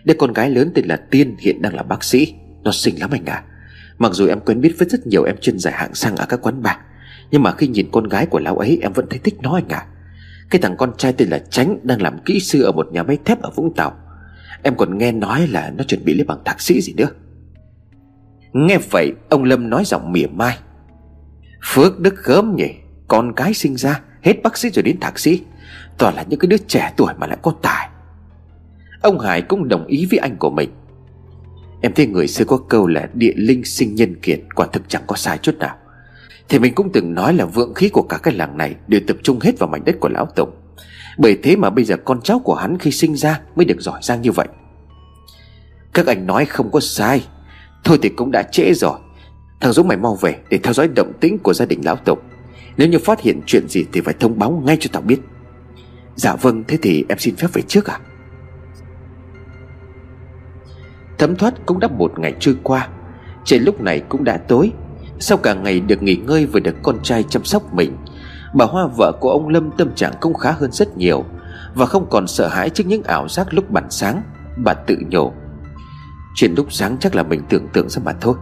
Đứa con gái lớn tên là Tiên, hiện đang là bác sĩ. Nó xinh lắm anh à Mặc dù em quen biết với rất nhiều em chân dài hạng sang ở các quán bar, Nhưng mà khi nhìn con gái của lão ấy, em vẫn thấy thích nó anh à Cái thằng con trai tên là Tránh Đang làm kỹ sư ở một nhà máy thép ở Vũng Tàu. Em còn nghe nói là nó chuẩn bị lấy bằng thạc sĩ gì nữa. Nghe vậy, ông Lâm nói giọng mỉa mai. Phước đức gớm nhỉ. Con cái sinh ra, Hết bác sĩ rồi đến thạc sĩ. Toàn là những cái đứa trẻ tuổi mà lại có tài. Ông Hải cũng đồng ý với anh của mình. Em thấy người xưa có câu là Địa linh sinh nhân kiệt, Quả thực chẳng có sai chút nào. Thì mình cũng từng nói là vượng khí của cả cái làng này Đều tập trung hết vào mảnh đất của Lão Tổng. Bởi thế mà bây giờ con cháu của hắn khi sinh ra Mới được giỏi giang như vậy. Các anh nói không có sai. Thôi thì cũng đã trễ rồi. Thằng Dũng mày mau về để theo dõi động tĩnh của gia đình Lão tộc. Nếu như phát hiện chuyện gì thì phải thông báo ngay cho tao biết. Dạ vâng thế thì em xin phép về trước à Thấm thoát cũng đã một ngày trôi qua. Trời lúc này cũng đã tối. Sau cả ngày được nghỉ ngơi và được con trai chăm sóc mình, Bà Hoa vợ của ông Lâm tâm trạng cũng khá hơn rất nhiều Và không còn sợ hãi trước những ảo giác lúc bản sáng, Bà tự nhủ. Chuyện lúc sáng chắc là mình tưởng tượng ra mà thôi.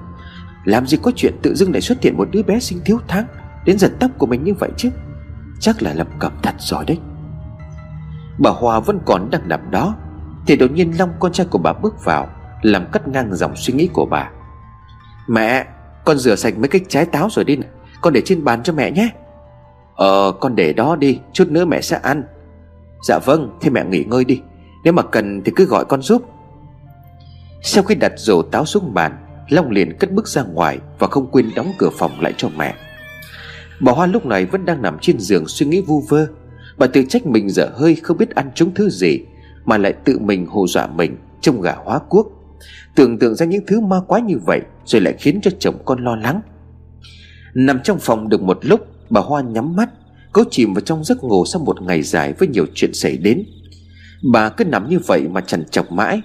Làm gì có chuyện tự dưng lại xuất hiện một đứa bé sinh thiếu tháng Đến giật tóc của mình như vậy chứ? Chắc là lầm cẩm thật rồi đấy. Bà hòa vẫn còn đang nằm đó, Thì đột nhiên Long, con trai của bà bước vào, Làm cắt ngang dòng suy nghĩ của bà. Mẹ, Con rửa sạch mấy cái trái táo rồi đi Con để trên bàn cho mẹ nhé. Ờ con để đó đi, Chút nữa mẹ sẽ ăn. Dạ vâng thế mẹ nghỉ ngơi đi, Nếu mà cần thì cứ gọi con giúp. Sau khi đặt rổ táo xuống bàn Long liền cất bước ra ngoài Và không quên đóng cửa phòng lại cho mẹ. Bà Hoa lúc này vẫn đang nằm trên giường suy nghĩ vu vơ. Bà tự trách mình dở hơi không biết ăn trúng thứ gì, Mà lại tự mình hồ dọa mình Trông gà hóa quốc Tưởng tượng ra những thứ ma quái như vậy Rồi lại khiến cho chồng con lo lắng. Nằm trong phòng được một lúc, Bà Hoa nhắm mắt, Cố chìm vào trong giấc ngủ sau một ngày dài Với nhiều chuyện xảy đến. Bà cứ nằm như vậy mà chằn chọc mãi,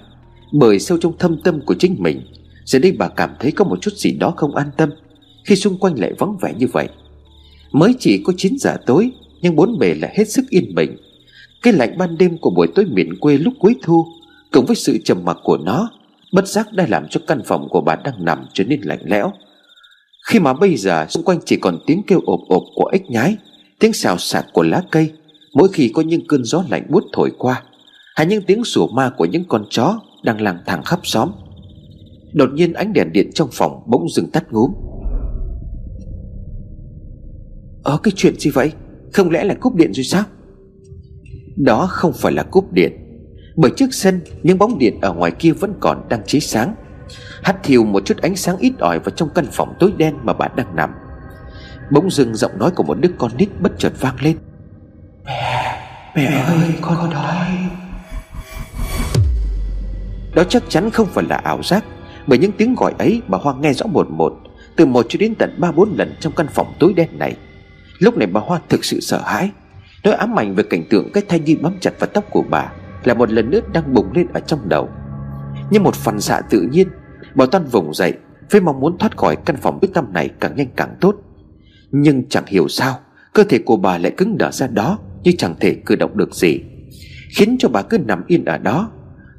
Bởi sâu trong thâm tâm của chính mình Giờ đây bà cảm thấy có một chút gì đó không an tâm, Khi xung quanh lại vắng vẻ như vậy. Mới chỉ có 9 giờ tối, Nhưng bốn bề là hết sức yên bình. Cái lạnh ban đêm của buổi tối miền quê lúc cuối thu, Cùng với sự trầm mặc của nó, Bất giác đã làm cho căn phòng của bà đang nằm trở nên lạnh lẽo. Khi mà bây giờ, xung quanh chỉ còn tiếng kêu ộp ộp của ếch nhái, Tiếng xào xạc của lá cây, Mỗi khi có những cơn gió lạnh buốt thổi qua, Hay những tiếng sủa ma của những con chó Đang lang thang khắp xóm. Đột nhiên ánh đèn điện trong phòng bỗng dừng tắt ngúm. Ờ cái chuyện gì vậy? Không lẽ là cúp điện rồi sao? Đó không phải là cúp điện. Bởi trước sân Những bóng điện ở ngoài kia vẫn còn đang cháy sáng. Hắt thiêu một chút ánh sáng ít ỏi Vào trong căn phòng tối đen mà bà đang nằm. Bỗng dưng giọng nói của một đứa con nít bất chợt vang lên. Mẹ Mẹ ơi con, con đói. Đó chắc chắn không phải là ảo giác bởi những tiếng gọi ấy bà Hoa nghe rõ một một, Từ một cho đến tận ba bốn lần trong căn phòng tối đen này. Lúc này bà Hoa thực sự sợ hãi, Nỗi ám ảnh về cảnh tượng cái thai nhi bám chặt vào tóc của bà Là một lần nữa đang bùng lên ở trong đầu. Như một phần xạ tự nhiên, Bà Toan vùng dậy, Với mong muốn thoát khỏi căn phòng bích tâm này càng nhanh càng tốt. Nhưng chẳng hiểu sao, Cơ thể của bà lại cứng đờ ra đó, Như chẳng thể cử động được gì. Khiến cho bà cứ nằm yên ở đó,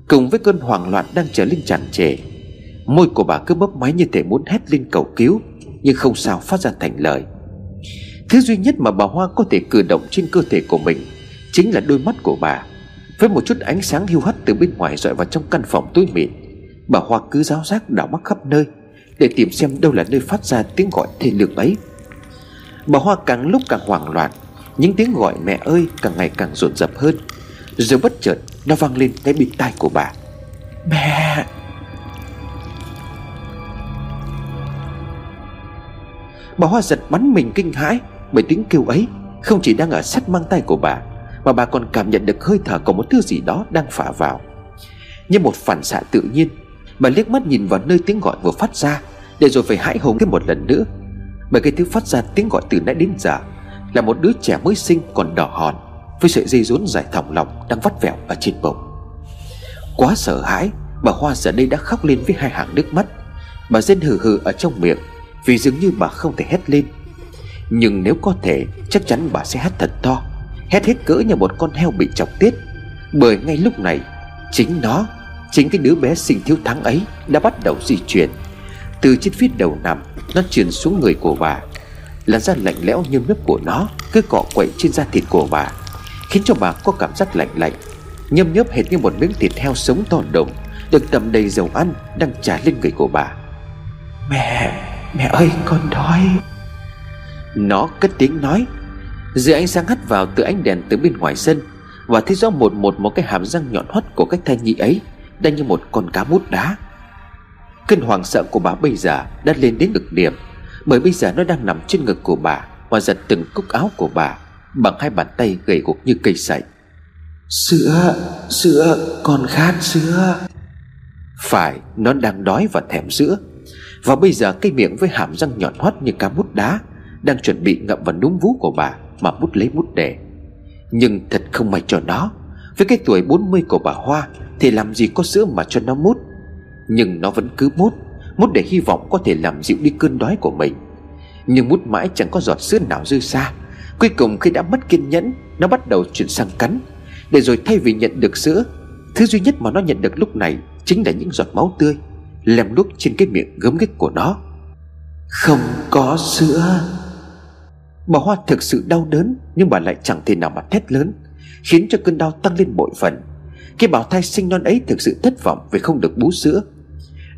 Cùng với cơn hoảng loạn đang trở lên tràn trề. Môi của bà cứ bấp máy như thể muốn hét lên cầu cứu, Nhưng không sao phát ra thành lời. Thứ duy nhất mà bà Hoa có thể cử động trên cơ thể của mình Chính là đôi mắt của bà, Với một chút ánh sáng hiu hắt từ bên ngoài dọi vào trong căn phòng tối mịn Bà Hoa cứ giáo giác đảo mắt khắp nơi Để tìm xem đâu là nơi phát ra tiếng gọi thê lương ấy. Bà Hoa càng lúc càng hoảng loạn, Những tiếng gọi mẹ ơi càng ngày càng rộn rập hơn. Rồi bất chợt nó vang lên cái bên tai của bà. Mẹ! Bà Hoa giật bắn mình kinh hãi Bởi tiếng kêu ấy Không chỉ đang ở sát mang tay của bà, Mà bà còn cảm nhận được hơi thở của một thứ gì đó đang phả vào. Như một phản xạ tự nhiên, Bà liếc mắt nhìn vào nơi tiếng gọi vừa phát ra, Để rồi phải hãi hùng thêm một lần nữa. Bởi cái thứ phát ra tiếng gọi từ nãy đến giờ Là một đứa trẻ mới sinh còn đỏ hòn, Với sợi dây rốn dài thòng lọng Đang vắt vẹo ở trên bụng. Quá sợ hãi, Bà Hoa giờ đây đã khóc lên với hai hàng nước mắt. Bà rên hừ hừ ở trong miệng vì dường như bà không thể hét lên. Nhưng nếu có thể, Chắc chắn bà sẽ hét thật to. Hét hết cỡ như một con heo bị chọc tiết. Bởi ngay lúc này, Chính nó, Chính cái đứa bé sinh thiếu tháng ấy Đã bắt đầu di chuyển. Từ trên phía đầu nằm, Nó truyền xuống người của bà. Làn da lạnh lẽo như nước của nó Cứ cọ quậy trên da thịt của bà, Khiến cho bà có cảm giác lạnh lạnh. Nhâm nhớp hệt như một miếng thịt heo sống to đồng Được tầm đầy dầu ăn Đang trả lên người của bà. Mẹ! Mẹ ơi con đói. Nó cất tiếng nói. Dưới ánh sáng hắt vào từ ánh đèn từ bên ngoài sân Và thấy rõ một một một cái hàm răng nhọn hoắt của cách thai nhi ấy Đang như một con cá mút đá. Cơn hoàng sợ của bà bây giờ đã lên đến cực điểm Bởi bây giờ nó đang nằm trên ngực của bà Và giật từng cúc áo của bà Bằng hai bàn tay gầy gục như cây sậy. Sữa Sữa Con khát sữa. Phải Nó đang đói và thèm sữa và bây giờ cái miệng với hàm răng nhọn hoắt như cá mút đá, Đang chuẩn bị ngậm vào núm vú của bà Mà mút lấy mút để Nhưng thật không may cho nó, Với cái tuổi 40 của bà Hoa Thì làm gì có sữa mà cho nó mút. Nhưng nó vẫn cứ mút Mút để hy vọng có thể làm dịu đi cơn đói của mình. Nhưng mút mãi chẳng có giọt sữa nào rơi xa. Cuối cùng khi đã mất kiên nhẫn, Nó bắt đầu chuyển sang cắn, Để rồi thay vì nhận được sữa, Thứ duy nhất mà nó nhận được lúc này Chính là những giọt máu tươi. Lem luốc trên cái miệng gớm ghiếc của nó. Không có sữa. Bà Hoa thực sự đau đớn, Nhưng bà lại chẳng thể nào mà thét lớn, Khiến cho cơn đau tăng lên bội phần. Cái bào thai sinh non ấy thực sự thất vọng Vì không được bú sữa.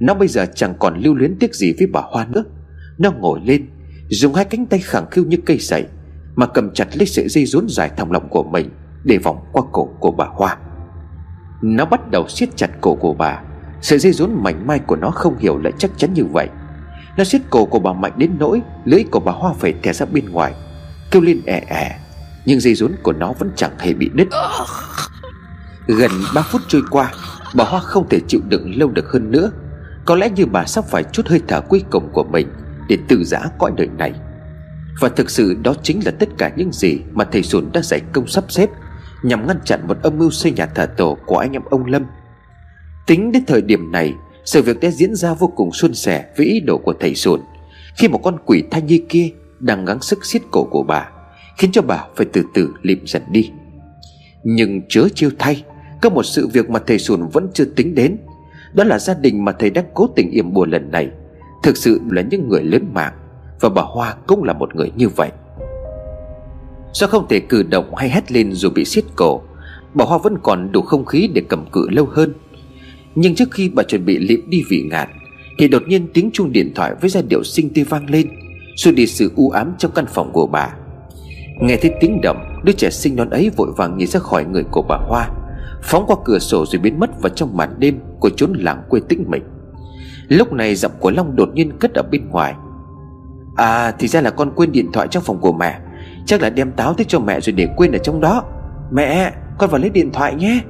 Nó bây giờ chẳng còn lưu luyến tiếc gì với bà Hoa nữa. Nó ngồi lên, Dùng hai cánh tay khẳng khiu như cây sậy, Mà cầm chặt lấy sợi dây rốn dài thòng lòng của mình Để vòng qua cổ của bà Hoa. Nó bắt đầu siết chặt cổ của bà. Sợi dây rốn mảnh mai của nó không hiểu lại chắc chắn như vậy. Nó siết cổ của bà mạnh đến nỗi Lưỡi của bà Hoa phải thè ra bên ngoài, Kêu lên ẻ ẻ. Nhưng dây rốn của nó vẫn chẳng hề bị đứt Gần 3 phút trôi qua, Bà Hoa không thể chịu đựng lâu được hơn nữa. Có lẽ như bà sắp phải chút hơi thở cuối cùng của mình Để từ giã cõi đời này. Và thực sự đó chính là tất cả những gì Mà thầy Sùn đã giải công sắp xếp, Nhằm ngăn chặn một âm mưu xây nhà thờ tổ Của anh em ông Lâm. Tính đến thời điểm này, Sự việc đã diễn ra vô cùng suôn sẻ Với ý đồ của thầy Sùn. Khi một con quỷ thanh nhi kia Đang gắng sức siết cổ của bà, Khiến cho bà phải từ từ lịm dần đi. Nhưng chớ chiêu thay, Có một sự việc mà thầy Sùn vẫn chưa tính đến. Đó là gia đình mà thầy đang cố tình yểm bùa lần này. Thực sự là những người lớn mạng, Và bà Hoa cũng là một người như vậy. Do không thể cử động hay hét lên dù bị siết cổ, Bà Hoa vẫn còn đủ không khí để cầm cự lâu hơn. Nhưng trước khi bà chuẩn bị liệm đi vị ngạn, Thì đột nhiên tiếng chuông điện thoại với giai điệu sinh tê vang lên Xua đi sự u ám trong căn phòng của bà. Nghe thấy tiếng động, Đứa trẻ sinh non ấy vội vàng nhìn ra khỏi người của bà Hoa, Phóng qua cửa sổ rồi biến mất vào trong màn đêm Của chốn làng quê tĩnh mình Lúc này giọng của Long đột nhiên cất ở bên ngoài. À thì ra là con quên điện thoại trong phòng của mẹ. Chắc là đem táo tới cho mẹ rồi để quên ở trong đó. Mẹ, con vào lấy điện thoại nhé.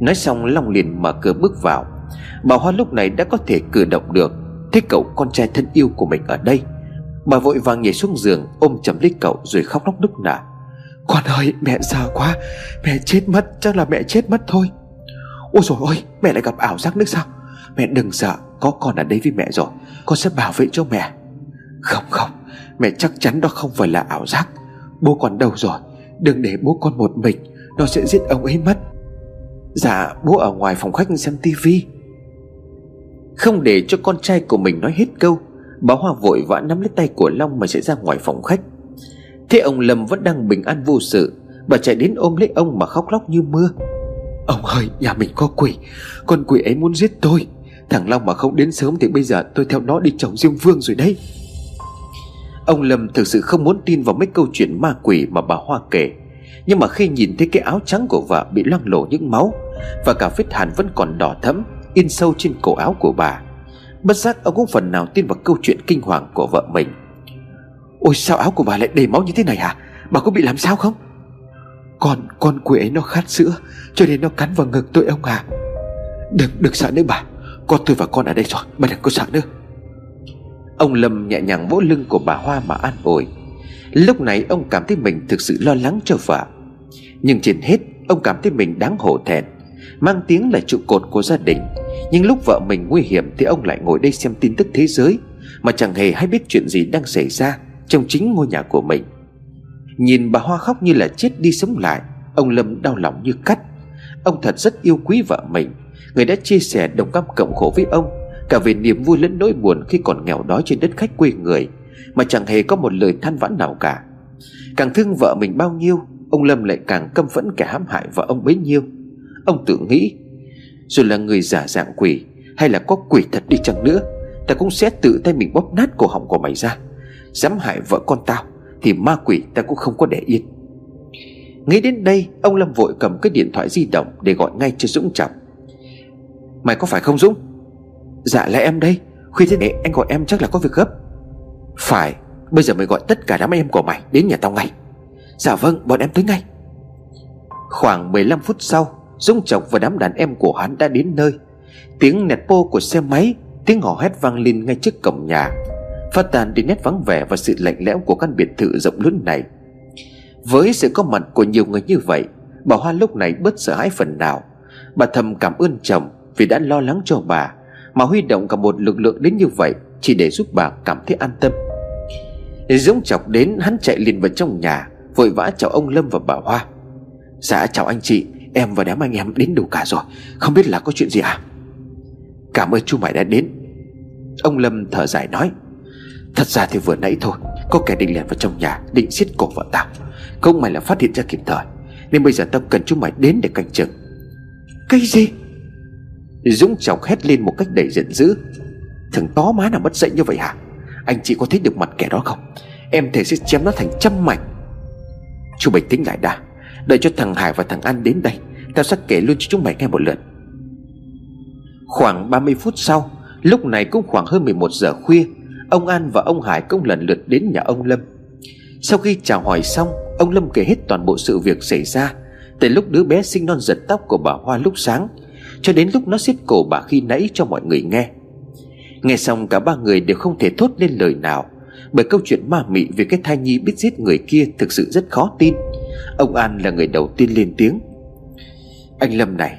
Nói xong Long liền mở cửa bước vào. Bà Hoa lúc này đã có thể cử động được. Thấy cậu con trai thân yêu của mình ở đây. Bà vội vàng nhảy xuống giường, Ôm chầm lấy cậu rồi khóc lóc nức nở. Con ơi, mẹ sợ quá. Mẹ chết mất, chắc là mẹ chết mất thôi. Ôi rồi ôi, mẹ lại gặp ảo giác nữa sao? Mẹ đừng sợ, Có con ở đây với mẹ rồi. Con sẽ bảo vệ cho mẹ. Không không, Mẹ chắc chắn đó không phải là ảo giác. Bố con đâu rồi? Đừng để bố con một mình, Nó sẽ giết ông ấy mất. Dạ bố ở ngoài phòng khách xem tivi Không để cho con trai của mình nói hết câu, Bà Hoa vội vã nắm lấy tay của Long mà chạy ra ngoài phòng khách. Thế ông Lâm vẫn đang bình an vô sự, Bà chạy đến ôm lấy ông mà khóc lóc như mưa. Ông ơi, nhà mình có quỷ, Con quỷ ấy muốn giết tôi. Thằng Long mà không đến sớm thì bây giờ tôi theo nó đi chồng Diêm Vương rồi đấy. Ông Lâm thực sự không muốn tin vào mấy câu chuyện ma quỷ mà bà Hoa kể. Nhưng mà khi nhìn thấy cái áo trắng của vợ bị loang lổ những máu, Và cả vết hàn vẫn còn đỏ thẫm, In sâu trên cổ áo của bà, Bất giác ông cũng phần nào tin vào câu chuyện kinh hoàng của vợ mình. Ôi, sao áo của bà lại đầy máu như thế này hả? Bà có bị làm sao không? Con con quỷ ấy nó khát sữa, Cho nên nó cắn vào ngực tôi ông à. Đừng đừng sợ nữa bà. Con tôi và con ở đây rồi, Bà đừng có sợ nữa. Ông Lâm nhẹ nhàng vỗ lưng của bà Hoa mà an ủi. Lúc này ông cảm thấy mình thực sự lo lắng cho vợ. Nhưng trên hết, ông cảm thấy mình đáng hổ thẹn. Mang tiếng là trụ cột của gia đình. Nhưng lúc vợ mình nguy hiểm Thì ông lại ngồi đây xem tin tức thế giới. Mà chẳng hề hay biết chuyện gì đang xảy ra Trong chính ngôi nhà của mình. Nhìn bà Hoa khóc như là chết đi sống lại, Ông Lâm đau lòng như cắt. Ông thật rất yêu quý vợ mình. Người đã chia sẻ đồng cam cộng khổ với ông, Cả về niềm vui lẫn nỗi buồn khi còn nghèo đói trên đất khách quê người, Mà chẳng hề có một lời than vãn nào cả. Càng thương vợ mình bao nhiêu Ông Lâm lại càng căm phẫn kẻ hãm hại vợ ông bấy nhiêu. Ông tự nghĩ, Dù là người giả dạng quỷ Hay là có quỷ thật đi chăng nữa, Ta cũng sẽ tự tay mình bóp nát cổ họng của mày ra. Dám hại vợ con tao Thì ma quỷ ta cũng không có để yên. Nghĩ đến đây, Ông Lâm vội cầm cái điện thoại di động Để gọi ngay cho Dũng chồng Mày có phải không Dũng? Dạ là em đây. Khuya thế này anh gọi em chắc là có việc gấp. Phải, Bây giờ mày gọi tất cả đám em của mày Đến nhà tao ngay. Dạ vâng bọn em tới ngay. Khoảng 15 phút sau Dũng Chọc và đám đàn em của hắn đã đến nơi. Tiếng nẹt pô của xe máy, Tiếng hò hét vang lên ngay trước cổng nhà. Phát tàn đi nét vắng vẻ và sự lạnh lẽo của căn biệt thự rộng lớn này. Với sự có mặt của nhiều người như vậy, Bà Hoa lúc này bớt sợ hãi phần nào. Bà thầm cảm ơn chồng Vì đã lo lắng cho bà, Mà huy động cả một lực lượng đến như vậy Chỉ để giúp bà cảm thấy an tâm. Dũng chọc đến, hắn chạy liền vào trong nhà. Vội vã chào ông Lâm và bà Hoa. Dạ chào anh chị. Em và đám anh em đến đủ cả rồi. Không biết là có chuyện gì à? Cảm ơn chú mày đã đến. Ông Lâm thở dài nói. Thật ra thì vừa nãy thôi, Có kẻ định lẻn vào trong nhà, Định xiết cổ vợ tao. Không mày là phát hiện ra kịp thời, Nên bây giờ tao cần chú mày đến để canh chừng. Cái gì? Dũng chọc hét lên một cách đầy giận dữ. Thằng tó má nào mất dậy như vậy hả? Anh chị có thấy được mặt kẻ đó không? Em thể sẽ chém nó thành trăm mảnh. Chú bình tĩnh lại đã Đợi cho thằng Hải và thằng An đến đây, Tao sẽ kể luôn cho chúng mày nghe một lượt. Khoảng 30 phút sau, Lúc này cũng khoảng hơn 11 giờ khuya, Ông An và ông Hải cũng lần lượt đến nhà ông Lâm. Sau khi chào hỏi xong, Ông Lâm kể hết toàn bộ sự việc xảy ra, Từ lúc đứa bé sinh non giật tóc của bà Hoa lúc sáng, Cho đến lúc nó xiết cổ bà khi nãy cho mọi người nghe. Nghe xong cả ba người đều không thể thốt lên lời nào. Bởi câu chuyện ma mị về cái thai nhi biết giết người kia thực sự rất khó tin. Ông An là người đầu tiên lên tiếng. Anh Lâm này,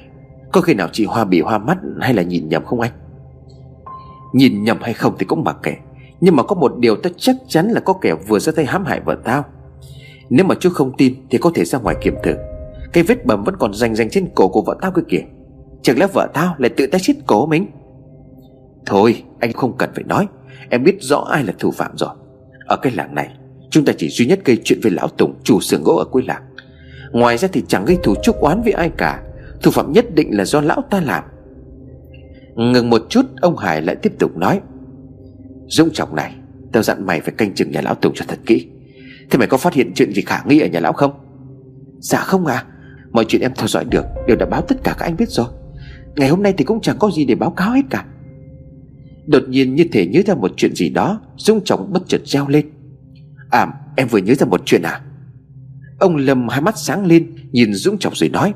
Có khi nào chị Hoa bị hoa mắt hay là nhìn nhầm không anh? Nhìn nhầm hay không thì cũng mặc kệ, Nhưng mà có một điều ta chắc chắn là có kẻ vừa ra tay hãm hại vợ tao. Nếu mà chú không tin Thì có thể ra ngoài kiểm thử. Cái vết bầm vẫn còn rành rành trên cổ của vợ tao cơ kìa. Chẳng lẽ vợ tao lại tự tay chết cổ mình? Thôi, anh không cần phải nói. Em biết rõ ai là thủ phạm rồi. Ở cái làng này, Chúng ta chỉ duy nhất gây chuyện với lão Tùng, Chủ xưởng gỗ ở cuối làng. Ngoài ra thì chẳng gây thù chúc oán với ai cả. Thủ phạm nhất định là do lão ta làm. Ngừng một chút, Ông Hải lại tiếp tục nói. Dũng trọng này, Tao dặn mày phải canh chừng nhà lão Tùng cho thật kỹ. Thế mày có phát hiện chuyện gì khả nghi ở nhà lão không? Dạ không à Mọi chuyện em theo dõi được Đều đã báo tất cả các anh biết rồi. Ngày hôm nay thì cũng chẳng có gì để báo cáo hết cả. Đột nhiên như thể nhớ ra một chuyện gì đó Dũng trọng bất chợt reo lên. À em vừa nhớ ra một chuyện à? Ông Lâm hai mắt sáng lên, Nhìn Dũng trọng rồi nói.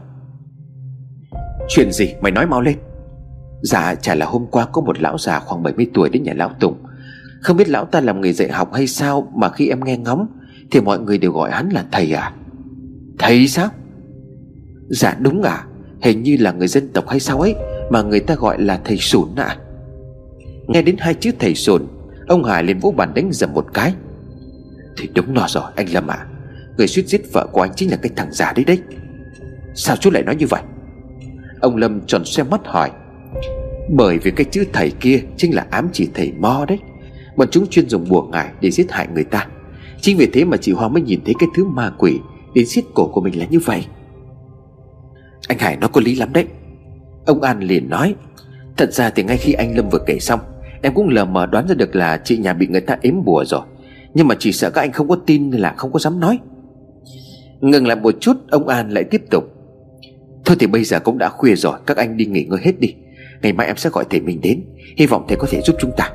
Chuyện gì? Mày nói mau lên. Dạ chả là hôm qua có một lão già khoảng 70 tuổi đến nhà lão Tùng. Không biết lão ta làm người dạy học hay sao Mà khi em nghe ngóng, Thì mọi người đều gọi hắn là thầy à? Thầy sao? Dạ đúng à. Hình như là người dân tộc hay sao ấy, Mà người ta gọi là thầy sủn à. Nghe đến hai chữ thầy sồn, Ông Hải lên vỗ bàn đánh dầm một cái. Thì đúng nó rồi anh Lâm à Người suýt giết vợ của anh chính là cái thằng già đấy đấy. Sao chú lại nói như vậy? Ông Lâm tròn xe mắt hỏi. Bởi vì cái chữ thầy kia Chính là ám chỉ thầy mo đấy. Bọn chúng chuyên dùng bùa ngải để giết hại người ta. Chính vì thế mà chị Hoa mới nhìn thấy cái thứ ma quỷ Đến xiết cổ của mình là như vậy. Anh Hải nó có lý lắm đấy. Ông An liền nói. Thật ra thì ngay khi anh Lâm vừa kể xong Em cũng lờ mờ đoán ra được là chị nhà bị người ta ếm bùa rồi. Nhưng mà chỉ sợ các anh không có tin nên là không có dám nói. Ngừng lại một chút, Ông An lại tiếp tục. Thôi thì bây giờ cũng đã khuya rồi, Các anh đi nghỉ ngơi hết đi. Ngày mai em sẽ gọi thầy Minh đến, Hy vọng thầy có thể giúp chúng ta.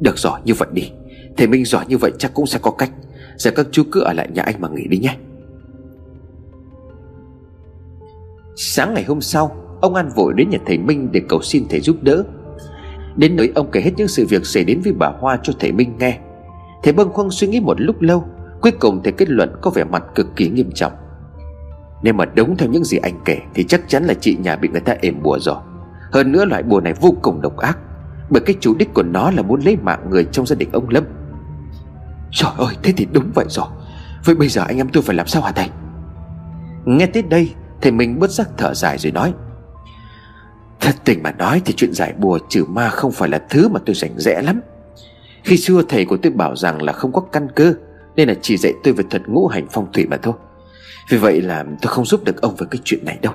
Được rồi, như vậy đi. Thầy Minh giỏi như vậy chắc cũng sẽ có cách. Giờ các chú cứ ở lại nhà anh mà nghỉ đi nhé. Sáng ngày hôm sau, Ông An vội đến nhà thầy Minh để cầu xin thầy giúp đỡ. Đến nỗi ông kể hết những sự việc xảy đến với bà Hoa cho thầy Minh nghe. Thầy bâng khuâng suy nghĩ một lúc lâu, Cuối cùng thầy kết luận có vẻ mặt cực kỳ nghiêm trọng. Nếu mà đúng theo những gì anh kể, Thì chắc chắn là chị nhà bị người ta ềm bùa rồi. Hơn nữa loại bùa này vô cùng độc ác, Bởi cái chủ đích của nó là muốn lấy mạng người trong gia đình ông Lâm. Trời ơi, thế thì đúng vậy rồi. Vậy bây giờ anh em tôi phải làm sao hả thầy? Nghe tới đây, Thầy Minh bớt giác thở dài rồi nói Thật tình mà nói thì chuyện giải bùa trừ ma không phải là thứ mà tôi rảnh rẽ lắm. Khi xưa thầy của tôi bảo rằng là không có căn cơ, Nên là chỉ dạy tôi về thuật ngũ hành phong thủy mà thôi. Vì vậy là tôi không giúp được ông về cái chuyện này đâu.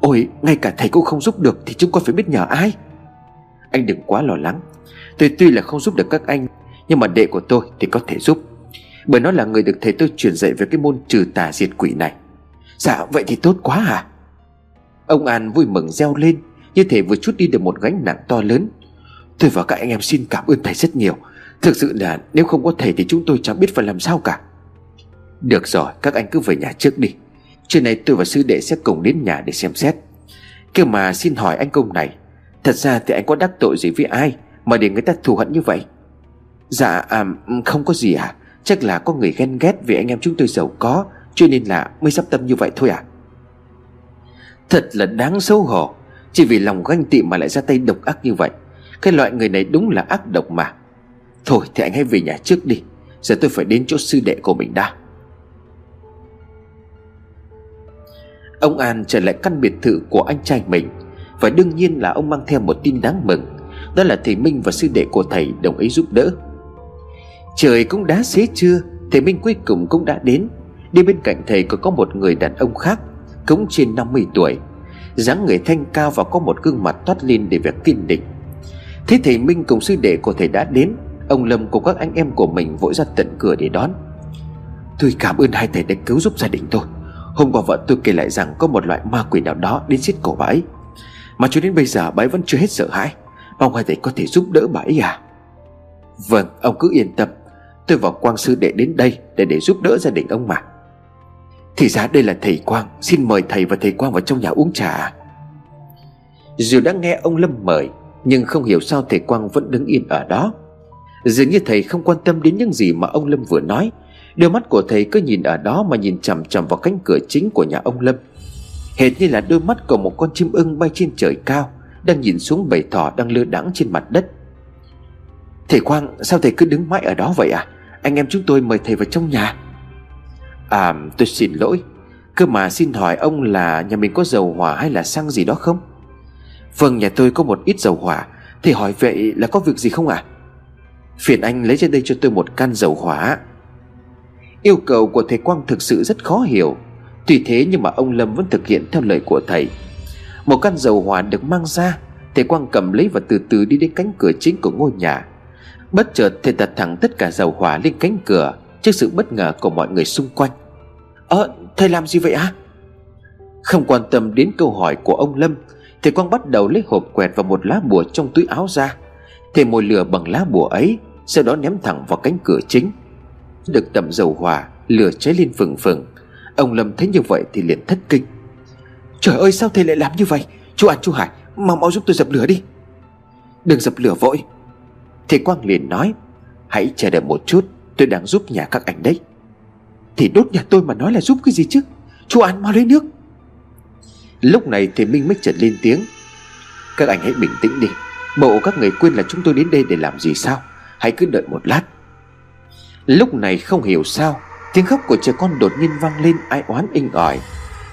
Ôi, ngay cả thầy cũng không giúp được Thì chúng con phải biết nhờ ai? Anh đừng quá lo lắng. Tôi tuy là không giúp được các anh, Nhưng mà đệ của tôi thì có thể giúp. Bởi nó là người được thầy tôi truyền dạy về cái môn trừ tà diệt quỷ này. Dạ vậy thì tốt quá à? Ông An vui mừng reo lên Như thể vừa chút đi được một gánh nặng to lớn. Tôi và các anh em xin cảm ơn thầy rất nhiều. Thực sự là nếu không có thầy thì chúng tôi chẳng biết phải làm sao cả. Được rồi các anh cứ về nhà trước đi. Trưa nay tôi và sư đệ sẽ cùng đến nhà để xem xét. Kêu mà xin hỏi anh công này Thật ra thì anh có đắc tội gì với ai Mà để người ta thù hận như vậy? Dạ à, không có gì à Chắc là có người ghen ghét vì anh em chúng tôi giàu có Cho nên là mới sắp tâm như vậy thôi à Thật là đáng xấu hổ. Chỉ vì lòng ganh tị mà lại ra tay độc ác như vậy. Cái loại người này đúng là ác độc mà. Thôi thì anh hãy về nhà trước đi. Giờ tôi phải đến chỗ sư đệ của mình đã. Ông An trở lại căn biệt thự của anh trai mình. Và đương nhiên là ông mang theo một tin đáng mừng. Đó là thầy Minh và sư đệ của thầy đồng ý giúp đỡ. Trời cũng đã xế trưa, Thầy Minh cuối cùng cũng đã đến. Đi bên cạnh thầy còn có một người đàn ông khác. Cũng trên 50 tuổi. Dáng người thanh cao và có một gương mặt toát lên để vẻ kiên định. Thế thầy Minh cùng sư đệ của thầy đã đến. Ông Lâm cùng các anh em của mình vội ra tận cửa để đón. Tôi cảm ơn hai thầy đã cứu giúp gia đình tôi. Hôm qua vợ tôi kể lại rằng có một loại ma quỷ nào đó đến giết cổ bà ấy. Mà cho đến bây giờ, bà ấy vẫn chưa hết sợ hãi. Mong hai thầy có thể giúp đỡ bà ấy à? Vâng ông cứ yên tâm. Tôi và Quang Sư đệ đến đây Để để giúp đỡ gia đình ông mà. Thì ra đây là thầy Quang. Xin mời thầy và thầy Quang vào trong nhà uống trà. Dù đã nghe ông Lâm mời, Nhưng không hiểu sao thầy Quang vẫn đứng yên ở đó. Dường như thầy không quan tâm đến những gì mà ông Lâm vừa nói. Đôi mắt của thầy cứ nhìn ở đó mà nhìn chằm chằm vào cánh cửa chính của nhà ông Lâm. Hệt như là đôi mắt của một con chim ưng bay trên trời cao, Đang nhìn xuống bầy thỏ đang lơ đãng trên mặt đất. Thầy Quang, sao thầy cứ đứng mãi ở đó vậy à? Anh em chúng tôi mời thầy vào trong nhà. À tôi xin lỗi. Cơ mà xin hỏi ông là nhà mình có dầu hỏa hay là xăng gì đó không? Vâng nhà tôi có một ít dầu hỏa. Thì hỏi vậy là có việc gì không ạ? À? Phiền anh lấy ra đây cho tôi một can dầu hỏa. Yêu cầu của thầy Quang thực sự rất khó hiểu. Tuy thế nhưng mà ông Lâm vẫn thực hiện theo lời của thầy. Một căn dầu hỏa được mang ra, Thầy Quang cầm lấy và từ từ đi đến cánh cửa chính của ngôi nhà. Bất chợt thầy đặt thẳng tất cả dầu hỏa lên cánh cửa. Trước sự bất ngờ của mọi người xung quanh. Ờ thầy làm gì vậy á Không quan tâm đến câu hỏi của ông Lâm, Thầy Quang bắt đầu lấy hộp quẹt và một lá bùa trong túi áo ra. Thầy mồi lửa bằng lá bùa ấy, Sau đó ném thẳng vào cánh cửa chính. Được tầm dầu hỏa, Lửa cháy lên phừng phừng. Ông Lâm thấy như vậy thì liền thất kinh. Trời ơi, sao thầy lại làm như vậy? Chú An, chú Hải, mau mau giúp tôi dập lửa đi. Đừng dập lửa vội. Thầy Quang liền nói, Hãy chờ đợi một chút. Tôi đang giúp nhà các anh đấy. Thì đốt nhà tôi mà nói là giúp cái gì chứ? Chú An mau lấy nước. Lúc này thì Minh mới chợt lên tiếng. Các anh hãy bình tĩnh đi. Bộ các người quên là chúng tôi đến đây để làm gì sao? Hãy cứ đợi một lát. Lúc này không hiểu sao, Tiếng khóc của trẻ con đột nhiên vang lên, ai oán inh ỏi.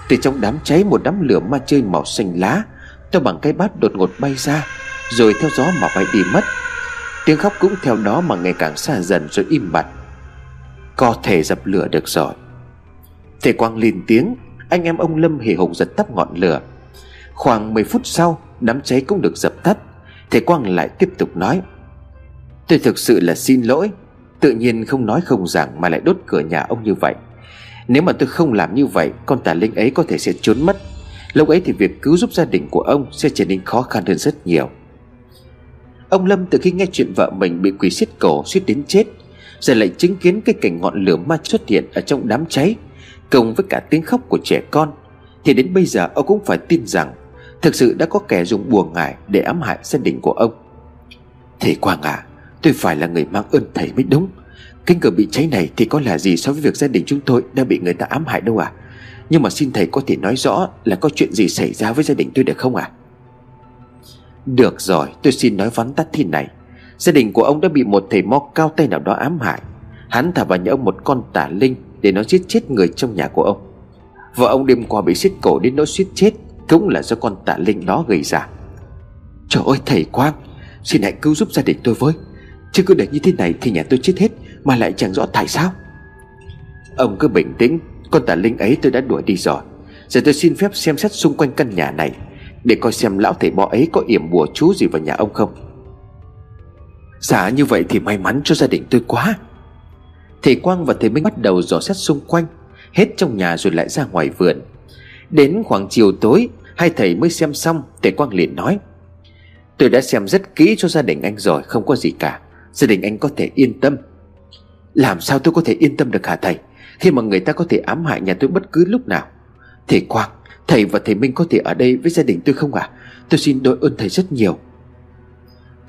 Từ trong đám cháy, một đám lửa ma chơi màu xanh lá, To bằng cái bát đột ngột bay ra, Rồi theo gió mà bay đi mất. Tiếng khóc cũng theo đó mà ngày càng xa dần rồi im bặt. Có thể dập lửa được rồi. Thầy Quang lên tiếng, Anh em ông Lâm hề hùng giật tắt ngọn lửa. Khoảng 10 phút sau, Đám cháy cũng được dập tắt. Thầy Quang lại tiếp tục nói, Tôi thực sự là xin lỗi, Tự nhiên không nói không rằng mà lại đốt cửa nhà ông như vậy. Nếu mà tôi không làm như vậy, Con tà linh ấy có thể sẽ trốn mất. Lúc ấy thì việc cứu giúp gia đình của ông Sẽ trở nên khó khăn hơn rất nhiều. Ông Lâm từ khi nghe chuyện vợ mình Bị quỷ xiết cổ, suýt đến chết rồi lại chứng kiến cái cảnh ngọn lửa ma xuất hiện Ở trong đám cháy, Cùng với cả tiếng khóc của trẻ con. Thì đến bây giờ, ông cũng phải tin rằng Thực sự đã có kẻ dùng bùa ngải Để ám hại gia đình của ông. Thầy Quang à Tôi phải là người mang ơn thầy mới đúng. Kinh cửa bị cháy này thì có là gì so với việc gia đình chúng tôi đã bị người ta ám hại đâu à? Nhưng mà xin thầy có thể nói rõ là có chuyện gì xảy ra với gia đình tôi được không à? Được rồi, tôi xin nói vắn tắt thế này. Gia đình của ông đã bị một thầy mo cao tay nào đó ám hại. Hắn thả vào nhà ông một con tả linh Để nó giết chết người trong nhà của ông. Vợ ông đêm qua bị xiết cổ đến nỗi suýt chết, Cũng là do con tà linh đó gây ra. Trời ơi, thầy Quang, Xin hãy cứu giúp gia đình tôi với. Chứ cứ để như thế này thì nhà tôi chết hết, Mà lại chẳng rõ tại sao. Ông cứ bình tĩnh, Con tà linh ấy tôi đã đuổi đi rồi. Giờ tôi xin phép xem xét xung quanh căn nhà này, Để coi xem lão thầy bọ ấy có yểm bùa chú gì vào nhà ông không. Dạ như vậy thì may mắn cho gia đình tôi quá. Thầy Quang và thầy Minh bắt đầu dò xét xung quanh, Hết trong nhà rồi lại ra ngoài vườn. Đến khoảng chiều tối, Hai thầy mới xem xong Thầy Quang liền nói, Tôi đã xem rất kỹ cho gia đình anh rồi, Không có gì cả. Gia đình anh có thể yên tâm. Làm sao tôi có thể yên tâm được hả thầy? Khi mà người ta có thể ám hại nhà tôi bất cứ lúc nào. Thầy Quang, Thầy và thầy Minh có thể ở đây với gia đình tôi không ạ? À? Tôi xin đội ơn thầy rất nhiều.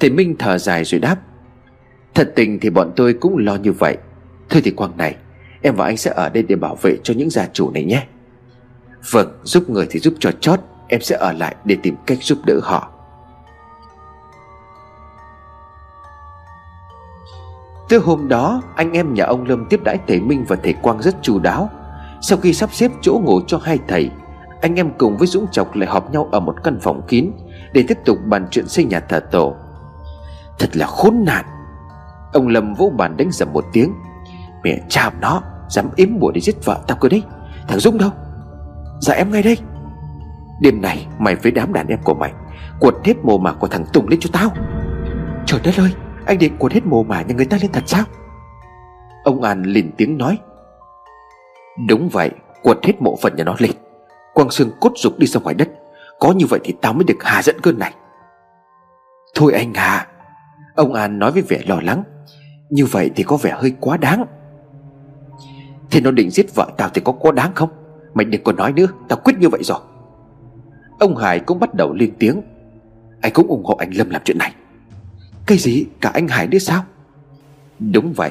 Thầy Minh thở dài rồi đáp, Thật tình thì bọn tôi cũng lo như vậy. Thôi thì Quang này, Em và anh sẽ ở đây để bảo vệ cho những gia chủ này nhé. Vâng giúp người thì giúp cho chót, Em sẽ ở lại để tìm cách giúp đỡ họ. Từ hôm đó, anh em nhà ông Lâm tiếp đãi thầy Minh và thầy Quang rất chu đáo. Sau khi sắp xếp chỗ ngủ cho hai thầy, Anh em cùng với Dũng Chọc lại họp nhau ở một căn phòng kín Để tiếp tục bàn chuyện xây nhà thờ tổ. Thật là khốn nạn. Ông Lâm vỗ bàn đánh dầm một tiếng. Mẹ cha nó, Dám yếm bùa để giết vợ tao cơ đấy. Thằng Dũng đâu? Dạ em ngay đây. Đêm này mày với đám đàn em của mày Quật hết mồ mả của thằng Tùng lên cho tao. Trời đất ơi, Anh định quật hết mồ mả nhà người ta lên thật sao? Ông An liền tiếng nói. Đúng vậy Quật hết mộ phận nhà nó lên. Quang xương cốt dục đi ra ngoài đất. Có như vậy thì tao mới được hà dẫn cơn này. Thôi anh hà Ông An nói với vẻ lo lắng. Như vậy thì có vẻ hơi quá đáng. Thế nó định giết vợ tao thì có quá đáng không? Mày đừng còn nói nữa, Tao quyết như vậy rồi. Ông Hải cũng bắt đầu lên tiếng. Anh cũng ủng hộ anh Lâm làm chuyện này. Cái gì? Cả anh Hải nữa sao? Đúng vậy.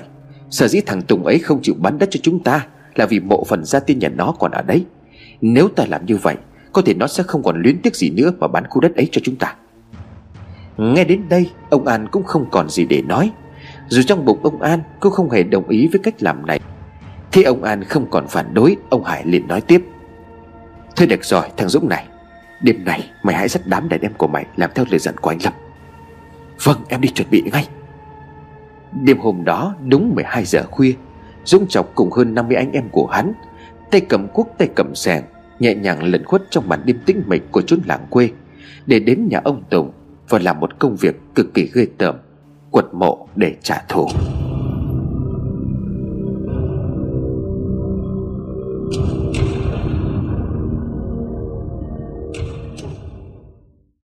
Sở dĩ thằng Tùng ấy không chịu bán đất cho chúng ta Là vì mộ phần gia tiên nhà nó còn ở đấy. Nếu ta làm như vậy, Có thể nó sẽ không còn luyến tiếc gì nữa Mà bán khu đất ấy cho chúng ta. Nghe đến đây, Ông An cũng không còn gì để nói. Dù trong bụng ông An cũng không hề đồng ý với cách làm này. Thế ông An không còn phản đối, Ông Hải liền nói tiếp. Thôi được rồi, thằng Dũng này, Đêm này mày hãy dắt đám đàn em của mày Làm theo lời dặn của anh Lâm. Vâng em đi chuẩn bị ngay. Đêm hôm đó, đúng 12 giờ khuya, Dũng chọc cùng hơn 50 anh em của hắn, Tay cầm cuốc tay cầm sẻng, Nhẹ nhàng lẩn khuất trong màn đêm tĩnh mịch của chốn làng quê, Để đến nhà ông Tùng và làm một công việc cực kỳ ghê tởm, Quật mộ để trả thù Thank you.